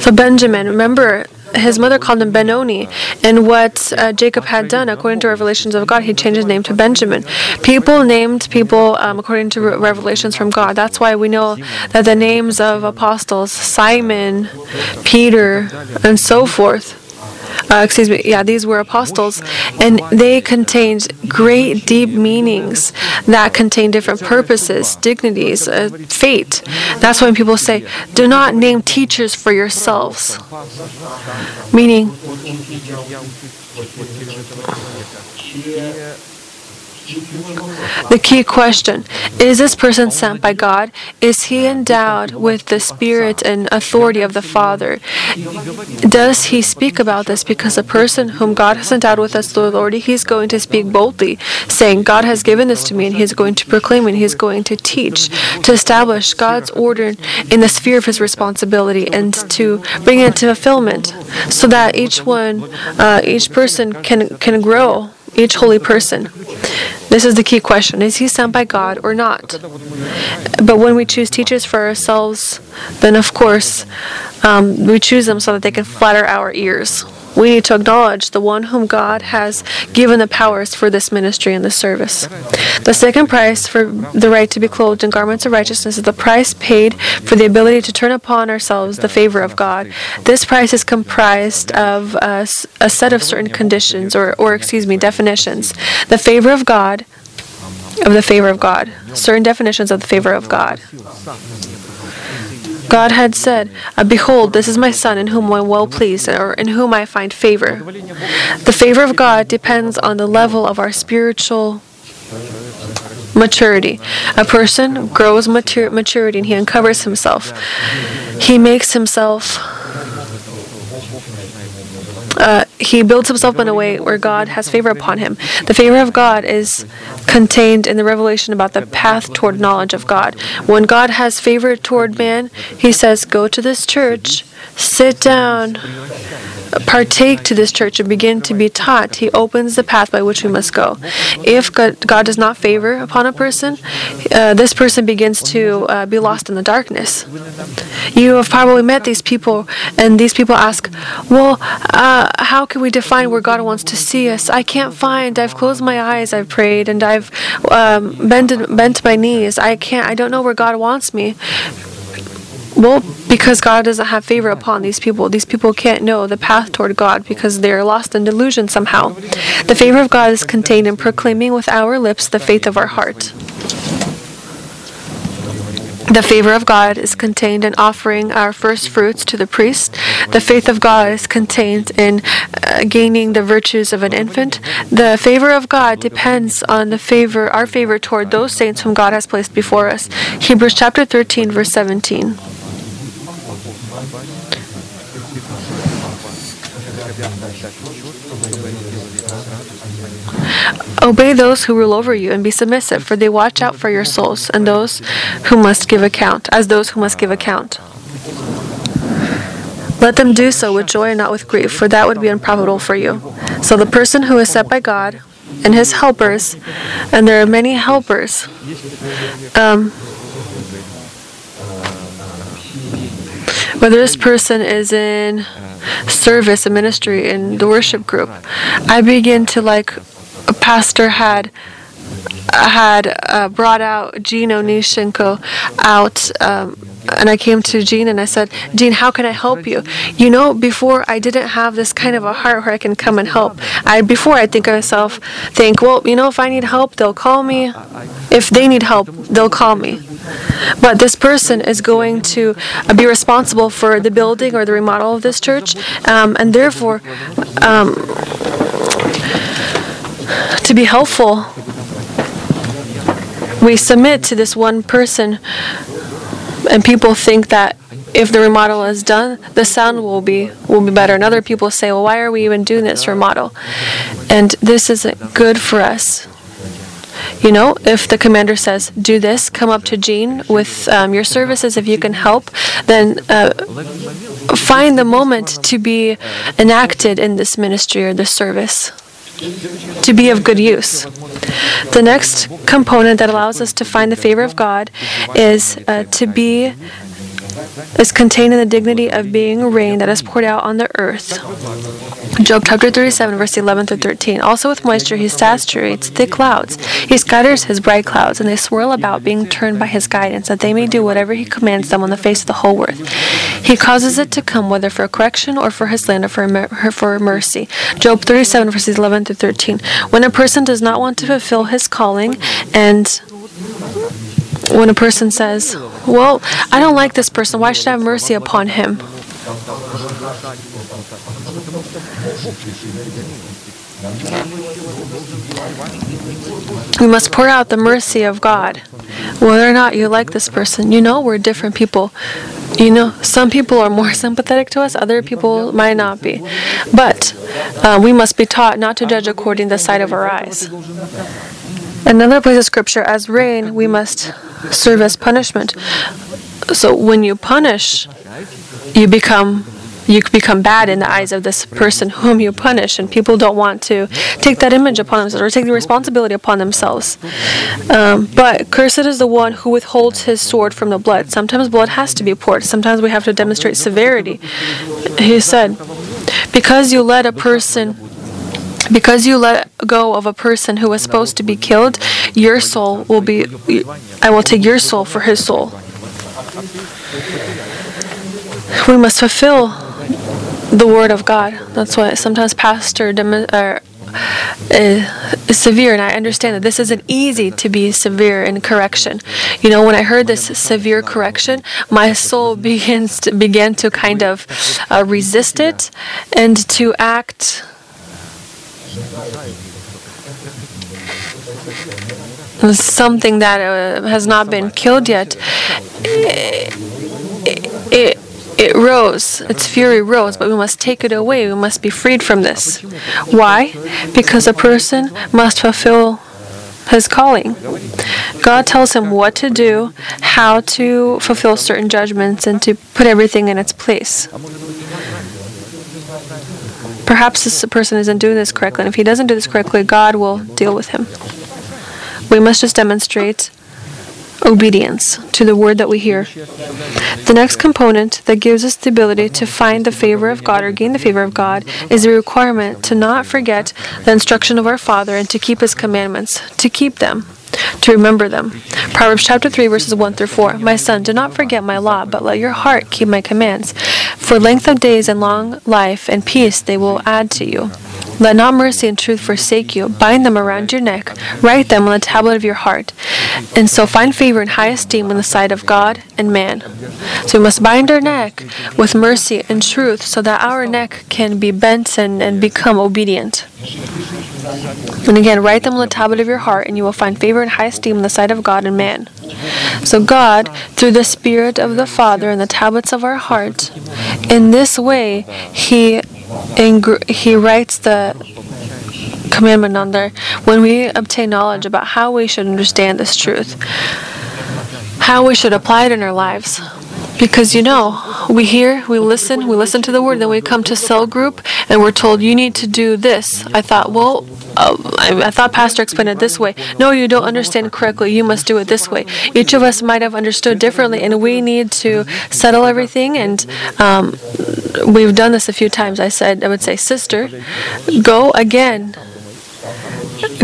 So Benjamin, remember, his mother called him Benoni, and what uh, Jacob had done, according to revelations of God, he changed his name to Benjamin. People named people um, according to re- revelations from God. That's why we know that the names of apostles, Simon, Peter, and so forth, uh, excuse me, yeah, these were apostles, and they contained great, deep meanings that contain different purposes, dignities, uh, fate. That's when people say, do not name teachers for yourselves. Meaning, the key question is this person sent by God? Is he endowed with the spirit and authority of the Father? Does he speak about this because a person whom God has endowed with this authority, he's going to speak boldly, saying, God has given this to me, and he's going to proclaim and he's going to teach, to establish God's order in the sphere of his responsibility and to bring it to fulfillment so that each one, uh, each person can, can grow each holy person. This is the key question Is he sent by God or not? But when we choose teachers for ourselves, then of course um, we choose them so that they can flatter our ears. We need to acknowledge the one whom God has given the powers for this ministry and this service. The second price for the right to be clothed in garments of righteousness is the price paid for the ability to turn upon ourselves the favor of God. This price is comprised of a, a set of certain conditions, or, or excuse me, definitions. The favor of God, of the favor of God, certain definitions of the favor of God. God had said, uh, Behold, this is my son in whom I am well pleased, or in whom I find favor. The favor of God depends on the level of our spiritual maturity. A person grows matur- maturity and he uncovers himself. He makes himself uh, he builds himself in a way where God has favor upon him. The favor of God is contained in the revelation about the path toward knowledge of God. When God has favor toward man, he says, Go to this church, sit down, partake to this church, and begin to be taught. He opens the path by which we must go. If God, God does not favor upon a person, uh, this person begins to uh, be lost in the darkness. You have probably met these people, and these people ask, Well, uh, how can we define where God wants to see us? I can't find. I've closed my eyes, I've prayed, and I've um, bent, bent my knees. I can't, I don't know where God wants me. Well, because God doesn't have favor upon these people. These people can't know the path toward God because they're lost in delusion somehow. The favor of God is contained in proclaiming with our lips the faith of our heart. The favor of God is contained in offering our first fruits to the priest. The faith of God is contained in uh, gaining the virtues of an infant. The favor of God depends on the favor, our favor toward those saints whom God has placed before us. Hebrews chapter 13, verse 17. Obey those who rule over you and be submissive, for they watch out for your souls and those who must give account, as those who must give account. Let them do so with joy and not with grief, for that would be unprofitable for you. So the person who is set by God and his helpers, and there are many helpers, um, whether this person is in service, a ministry, in the worship group, I begin to like a pastor had had uh, brought out Gino Nishenko out. Um, and I came to Jean and I said, Jean, how can I help you? You know, before I didn't have this kind of a heart where I can come and help. I before I think of myself, think, well, you know, if I need help, they'll call me. If they need help, they'll call me. But this person is going to uh, be responsible for the building or the remodel of this church, um, and therefore, um, to be helpful, we submit to this one person, and people think that if the remodel is done, the sound will be will be better. And other people say, "Well, why are we even doing this remodel?" And this isn't good for us. You know, if the commander says, "Do this," come up to Jean with um, your services. If you can help, then uh, find the moment to be enacted in this ministry or this service to be of good use. The next component that allows us to find the favor of God is uh, to be is contained in the dignity of being rain that is poured out on the earth. Job chapter 37, verse 11 through 13. Also with moisture he saturates thick clouds. He scatters his bright clouds, and they swirl about, being turned by his guidance, that they may do whatever he commands them on the face of the whole earth. He causes it to come, whether for correction or for his land or for, for mercy. Job 37, verses 11 through 13. When a person does not want to fulfill his calling and when a person says, Well, I don't like this person, why should I have mercy upon him? We must pour out the mercy of God. Whether or not you like this person, you know we're different people. You know, some people are more *laughs* sympathetic to us, other people might not be. But uh, we must be taught not to judge according to the sight of our eyes. Another place of scripture, as rain, we must serve as punishment. So when you punish, you become you become bad in the eyes of this person whom you punish, and people don't want to take that image upon themselves or take the responsibility upon themselves. Um, but cursed is the one who withholds his sword from the blood. Sometimes blood has to be poured. Sometimes we have to demonstrate severity. He said, because you let a person because you let go of a person who was supposed to be killed, your soul will be, I will take your soul for his soul. We must fulfill the word of God. That's why sometimes pastor dem- uh, is severe, and I understand that this isn't easy to be severe in correction. You know, when I heard this severe correction, my soul begins to, began to kind of uh, resist it and to act something that uh, has not been killed yet, it, it, it rose. Its fury rose, but we must take it away. We must be freed from this. Why? Because a person must fulfill his calling. God tells him what to do, how to fulfill certain judgments, and to put everything in its place. Perhaps this person isn't doing this correctly, and if he doesn't do this correctly, God will deal with him. We must just demonstrate obedience to the word that we hear. The next component that gives us the ability to find the favor of God or gain the favor of God is the requirement to not forget the instruction of our Father and to keep His commandments, to keep them to remember them. Proverbs chapter 3, verses 1 through 4. My son, do not forget my law, but let your heart keep my commands. For length of days and long life and peace they will add to you. Let not mercy and truth forsake you. Bind them around your neck. Write them on the tablet of your heart. And so find favor and high esteem in the sight of God and man. So we must bind our neck with mercy and truth so that our neck can be bent and, and become obedient. And again, write them on the tablet of your heart, and you will find favor and high esteem in the sight of God and man. So, God, through the Spirit of the Father and the tablets of our heart, in this way, He He writes the commandment on there. When we obtain knowledge about how we should understand this truth, how we should apply it in our lives. Because you know, we hear, we listen, we listen to the word, then we come to cell group and we're told you need to do this. I thought, well, uh, I, I thought Pastor explained it this way. No, you don't understand correctly. You must do it this way. Each of us might have understood differently, and we need to settle everything. And um, we've done this a few times. I said, I would say, sister, go again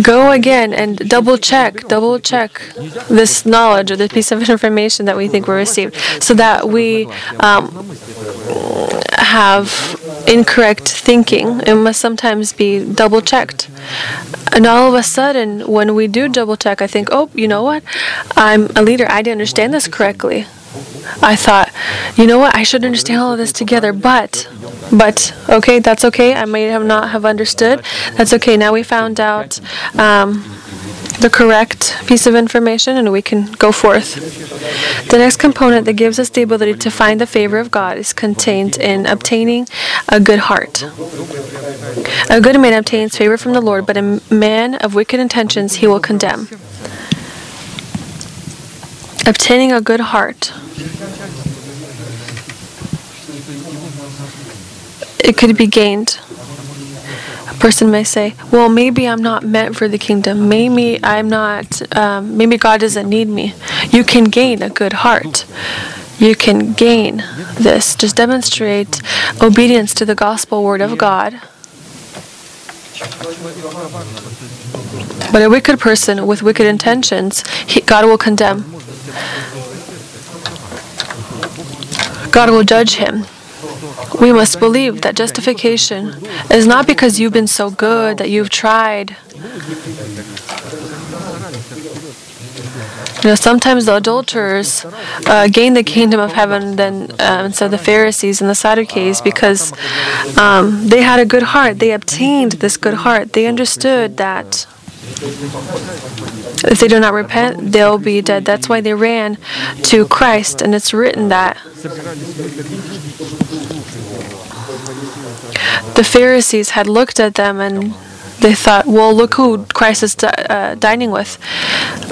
go again and double check, double check this knowledge or this piece of *laughs* information that we think we received, so that we um, have incorrect thinking. It must sometimes be double checked. And all of a sudden, when we do double check, I think, oh, you know what? I'm a leader. I didn't understand this correctly. I thought, you know what? I should understand all of this together, but, but okay, that's okay. I may have not have understood. That's okay. Now we found out um, the correct piece of information, and we can go forth. The next component that gives us the ability to find the favor of God is contained in obtaining a good heart. A good man obtains favor from the Lord, but a man of wicked intentions he will condemn. Obtaining a good heart. It could be gained. A person may say, "Well, maybe I'm not meant for the kingdom. Maybe I'm not. Um, maybe God doesn't need me." You can gain a good heart. You can gain this. Just demonstrate obedience to the gospel word of God. But a wicked person with wicked intentions, he, God will condemn. God will judge him. We must believe that justification is not because you've been so good that you've tried. You know, sometimes the adulterers uh, gain the kingdom of heaven than instead of the Pharisees and the Sadducees because um, they had a good heart. They obtained this good heart. They understood that if they do not repent, they'll be dead. That's why they ran to Christ, and it's written that the Pharisees had looked at them and they thought, well, look who Christ is uh, dining with.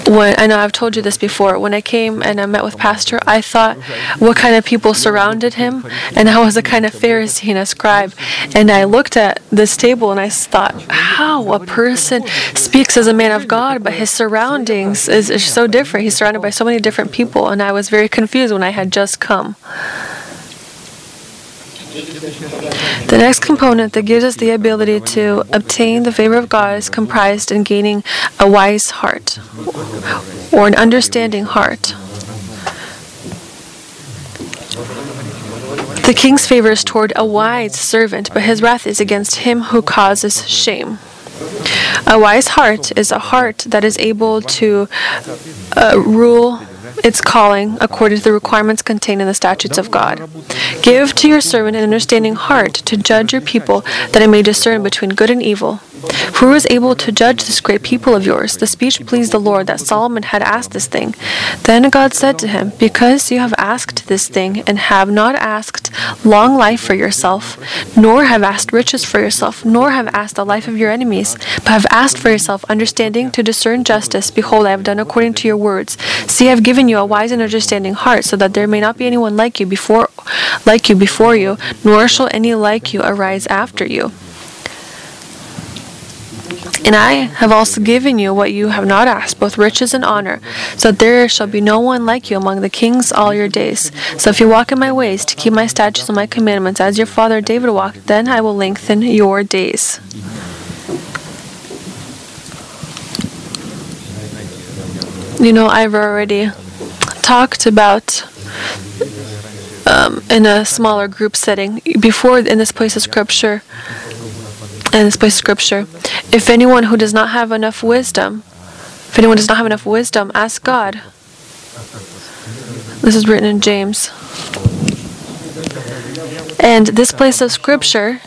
When I know I've told you this before. When I came and I met with Pastor, I thought what kind of people surrounded him, and I was a kind of Pharisee and a scribe. And I looked at this table and I thought, how a person speaks as a man of God, but his surroundings is, is so different. He's surrounded by so many different people, and I was very confused when I had just come. The next component that gives us the ability to obtain the favor of God is comprised in gaining a wise heart or an understanding heart. The king's favor is toward a wise servant, but his wrath is against him who causes shame. A wise heart is a heart that is able to uh, rule its calling according to the requirements contained in the statutes of God. Give to your servant an understanding heart to judge your people, that it may discern between good and evil. Who is able to judge this great people of yours? The speech pleased the Lord that Solomon had asked this thing. Then God said to him, Because you have asked this thing, and have not asked long life for yourself, nor have asked riches for yourself, nor have asked the life of your enemies, but have asked for yourself understanding to discern justice, behold, I have done according to your words. See, I have given you a wise and understanding heart, so that there may not be anyone like you before like you before you, nor shall any like you arise after you. And I have also given you what you have not asked, both riches and honor, so that there shall be no one like you among the kings all your days. So if you walk in my ways to keep my statutes and my commandments, as your father David walked, then I will lengthen your days. You know, I've already talked about um, in a smaller group setting before in this place of scripture this place of scripture. If anyone who does not have enough wisdom if anyone does not have enough wisdom ask god. This is written in james. And this place of scripture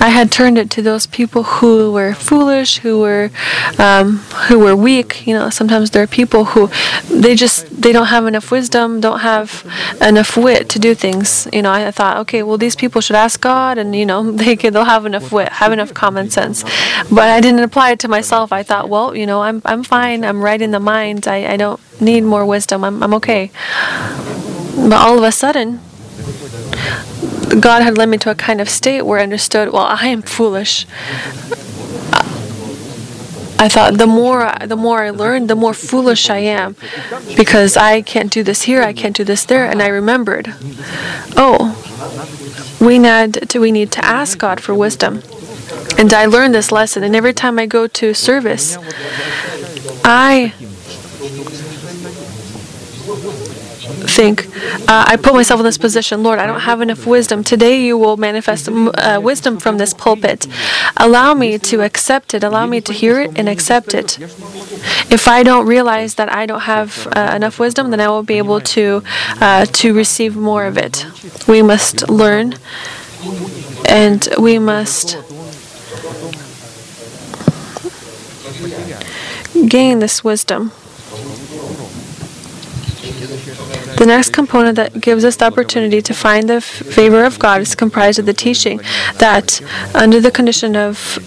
I had turned it to those people who were foolish, who were um, who were weak. You know, sometimes there are people who they just they don't have enough wisdom, don't have enough wit to do things. You know, I, thought, okay, well these people should ask God, and you know *laughs* they can, they'll have enough wit, have enough common sense. But I didn't apply it to myself. I thought, well, you know, I'm I'm fine. I'm right in the mind. I, I don't need more wisdom. I'm I'm okay. But all of a sudden, God had led me to a kind of state where I understood, well, I am foolish. I thought the more the more I learn, the more foolish I am, because I can't do this here, I can't do this there, and I remembered, oh, we need to we need to ask God for wisdom, and I learned this lesson. And every time I go to service, I think uh, I put myself in this position. Lord, I don't have enough wisdom. Today you will manifest uh, wisdom from this pulpit. Allow me to accept it. Allow me to hear it and accept it. If I don't realize that I don't have uh, enough wisdom, then I will be able to uh, to receive more of it. We must learn, and we must gain this wisdom. The next component that gives us the opportunity to find the favor of God is comprised of the teaching that, under the condition of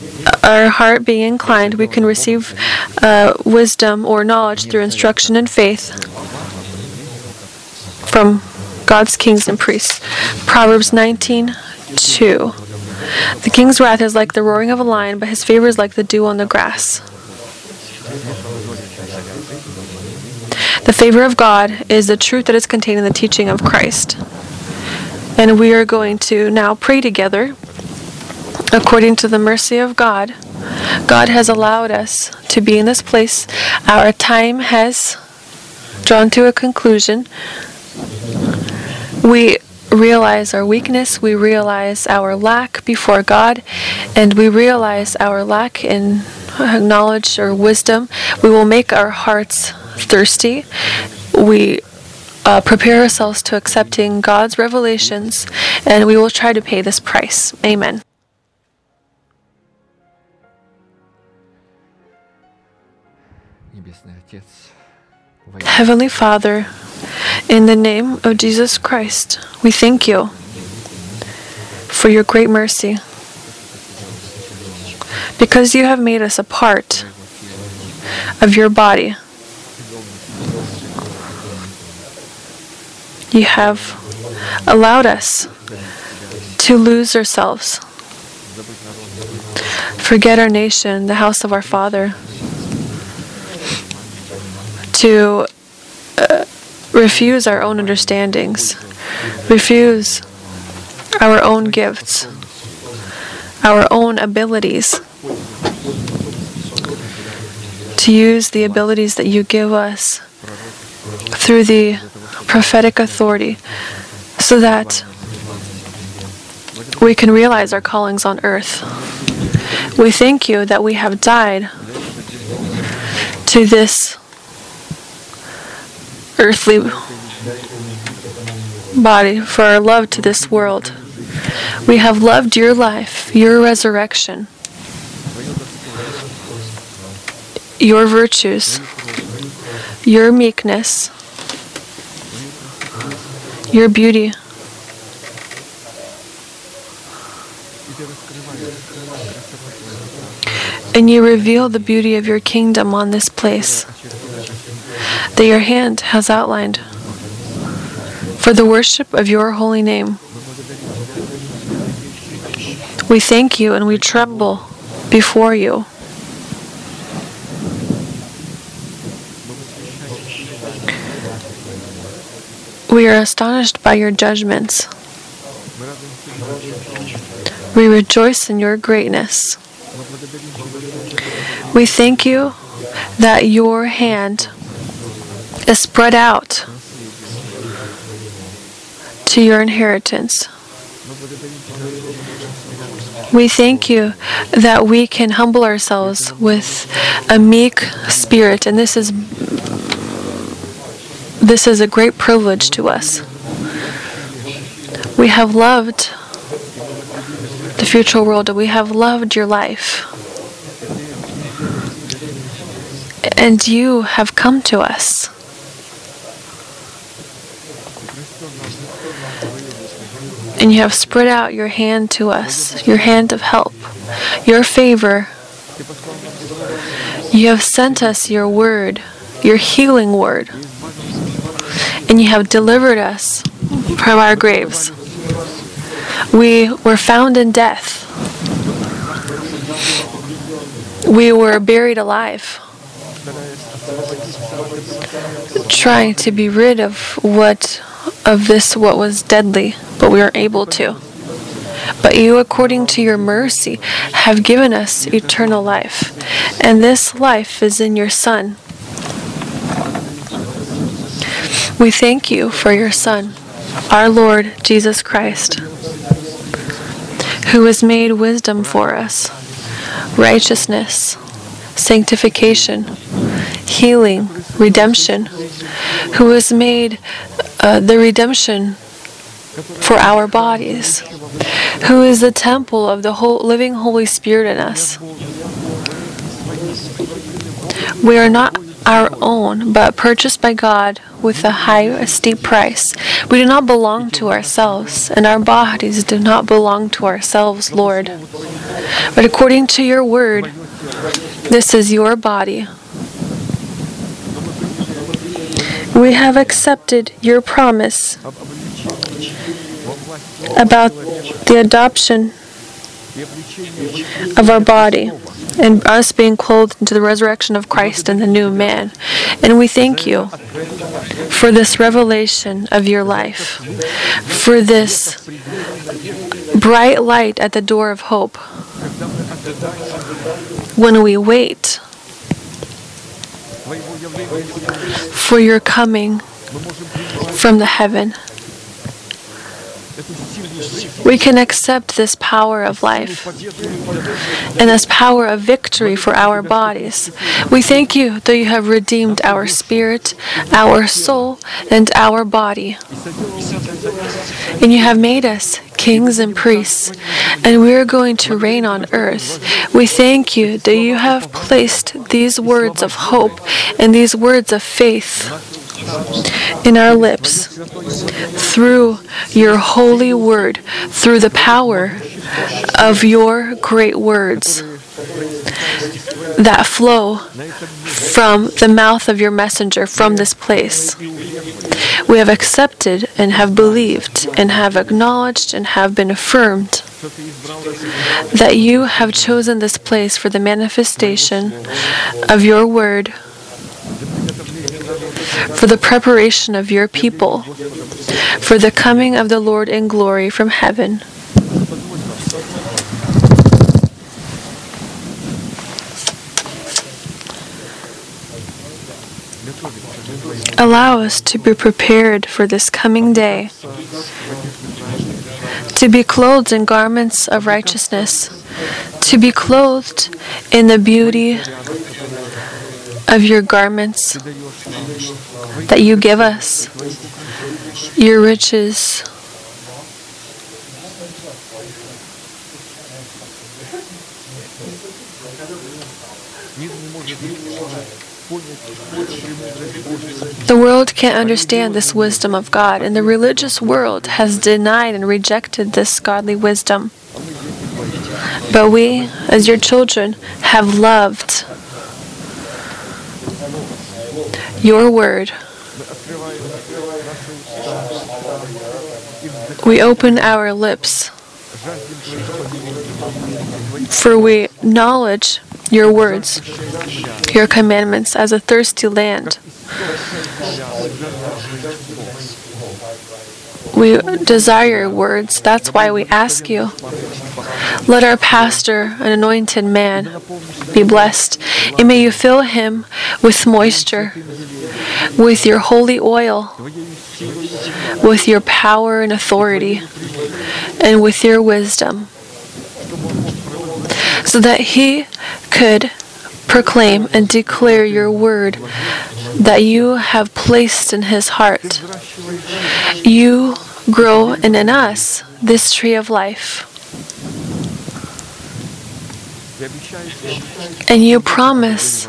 our heart being inclined, we can receive uh, wisdom or knowledge through instruction and faith from God's kings and priests. Proverbs 19 2. The king's wrath is like the roaring of a lion, but his favor is like the dew on the grass. The favor of God is the truth that is contained in the teaching of Christ. And we are going to now pray together according to the mercy of God. God has allowed us to be in this place. Our time has drawn to a conclusion. We realize our weakness, we realize our lack before God, and we realize our lack in knowledge or wisdom. We will make our hearts thirsty, we uh, prepare ourselves to accepting God's revelations, and we will try to pay this price. Amen. Heavenly Father, in the name of Jesus Christ, we thank you for your great mercy. Because you have made us a part of your body. You have allowed us to lose ourselves, forget our nation, the house of our Father, to uh, refuse our own understandings, refuse our own gifts, our own abilities, to use the abilities that you give us through the prophetic authority so that we can realize our callings on earth. We thank you that we have died to this earthly body for our love to this world. We have loved your life, your resurrection. your virtues, your meekness, your beauty. And you reveal the beauty of your kingdom on this place that your hand has outlined for the worship of your holy name. We thank you and we tremble before you. We are astonished by your judgments. We rejoice in your greatness. We thank you that your hand is spread out to your inheritance. We thank you that we can humble ourselves with a meek spirit, and this is this is a great privilege to us. We have loved the future world, we have loved your life. And you have come to us. And you have spread out your hand to us, your hand of help, your favor. You have sent us your word, your healing word. And you have delivered us from our graves. We were found in death. We were buried alive, trying to be rid of what of this what was deadly, but we are able to. But you, according to your mercy, have given us eternal life, and this life is in your Son. We thank you for your Son, our Lord Jesus Christ, who has made wisdom for us, righteousness, sanctification, healing, redemption, who has made uh, the redemption for our bodies, who is the temple of the whole living Holy Spirit in us. We are not our own, but purchased by God with a high, a steep price. We do not belong to ourselves, and our bodies do not belong to ourselves, Lord. But according to your word, this is your body. We have accepted your promise about the adoption of our body and us being clothed into the resurrection of Christ and the new man. And we thank you for this revelation of your life, for this bright light at the door of hope. When we wait for your coming from the heaven, we can accept this power of life and this power of victory for our bodies. We thank you that you have redeemed our spirit, our soul, and our body. And you have made us kings and priests, and we are going to reign on earth. We thank you that you have placed these words of hope and these words of faith in our lips through your holy word, through the power of your great words that flow from the mouth of your messenger from this place. We have accepted and have believed and have acknowledged and have been affirmed that you have chosen this place for the manifestation of your word for the preparation of your people, for the coming of the Lord in glory from heaven. Allow us to be prepared for this coming day, to be clothed in garments of righteousness, to be clothed in the beauty of your garments that you give us, your riches. The world can't understand this wisdom of God, and the religious world has denied and rejected this godly wisdom. But we, as your children, have loved your word. We open our lips, for we acknowledge your words, your commandments as a thirsty land. We desire words. That's why we ask you. Let our pastor, an anointed man, be blessed. And may you fill him with moisture, with your holy oil, with your power and authority, and with your wisdom, so that he could proclaim and declare your word that you have placed in his heart. You grow in, in us this tree of life. And you promise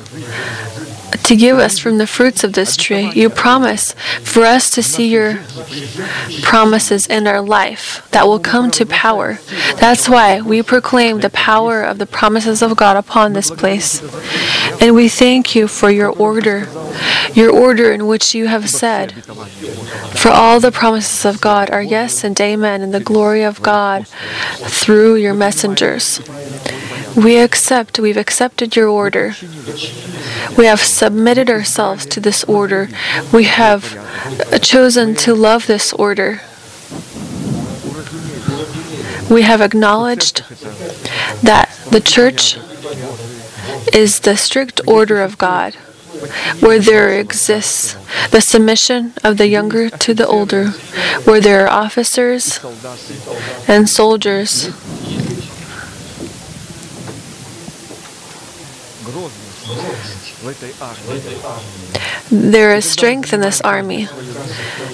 to give us from the fruits of this tree. You promise for us to see your promises in our life that will come to power. That's why we proclaim the power of the promises of God upon this place. And we thank you for your order, your order in which you have said, For all the promises of God are yes and amen in the glory of God through your messengers. We accept, we've accepted your order. We have submitted ourselves to this order. We have chosen to love this order. We have acknowledged that the church is the strict order of God, where there exists the submission of the younger to the older, where there are officers and soldiers There is strength in this army.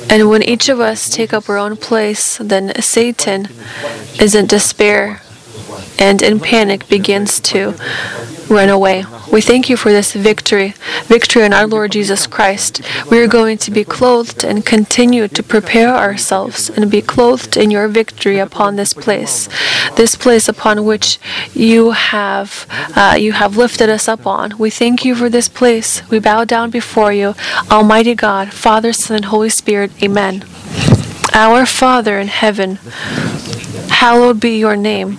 And when each of us take up our own place, then Satan is in despair and in panic begins to run away. We thank you for this victory, victory in our Lord Jesus Christ. We are going to be clothed and continue to prepare ourselves and be clothed in your victory upon this place, this place upon which you have uh, you have lifted us up on. We thank you for this place. We bow down before you, Almighty God, Father, Son, and Holy Spirit. Amen. Our Father in heaven, hallowed be your name.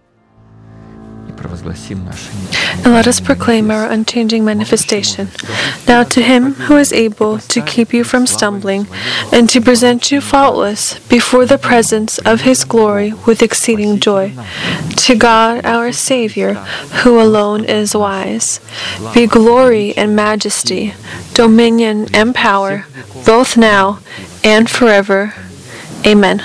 And let us proclaim our unchanging manifestation. Now to him who is able to keep you from stumbling and to present you faultless before the presence of his glory with exceeding joy. To God our Savior, who alone is wise, be glory and majesty, dominion and power, both now and forever. Amen.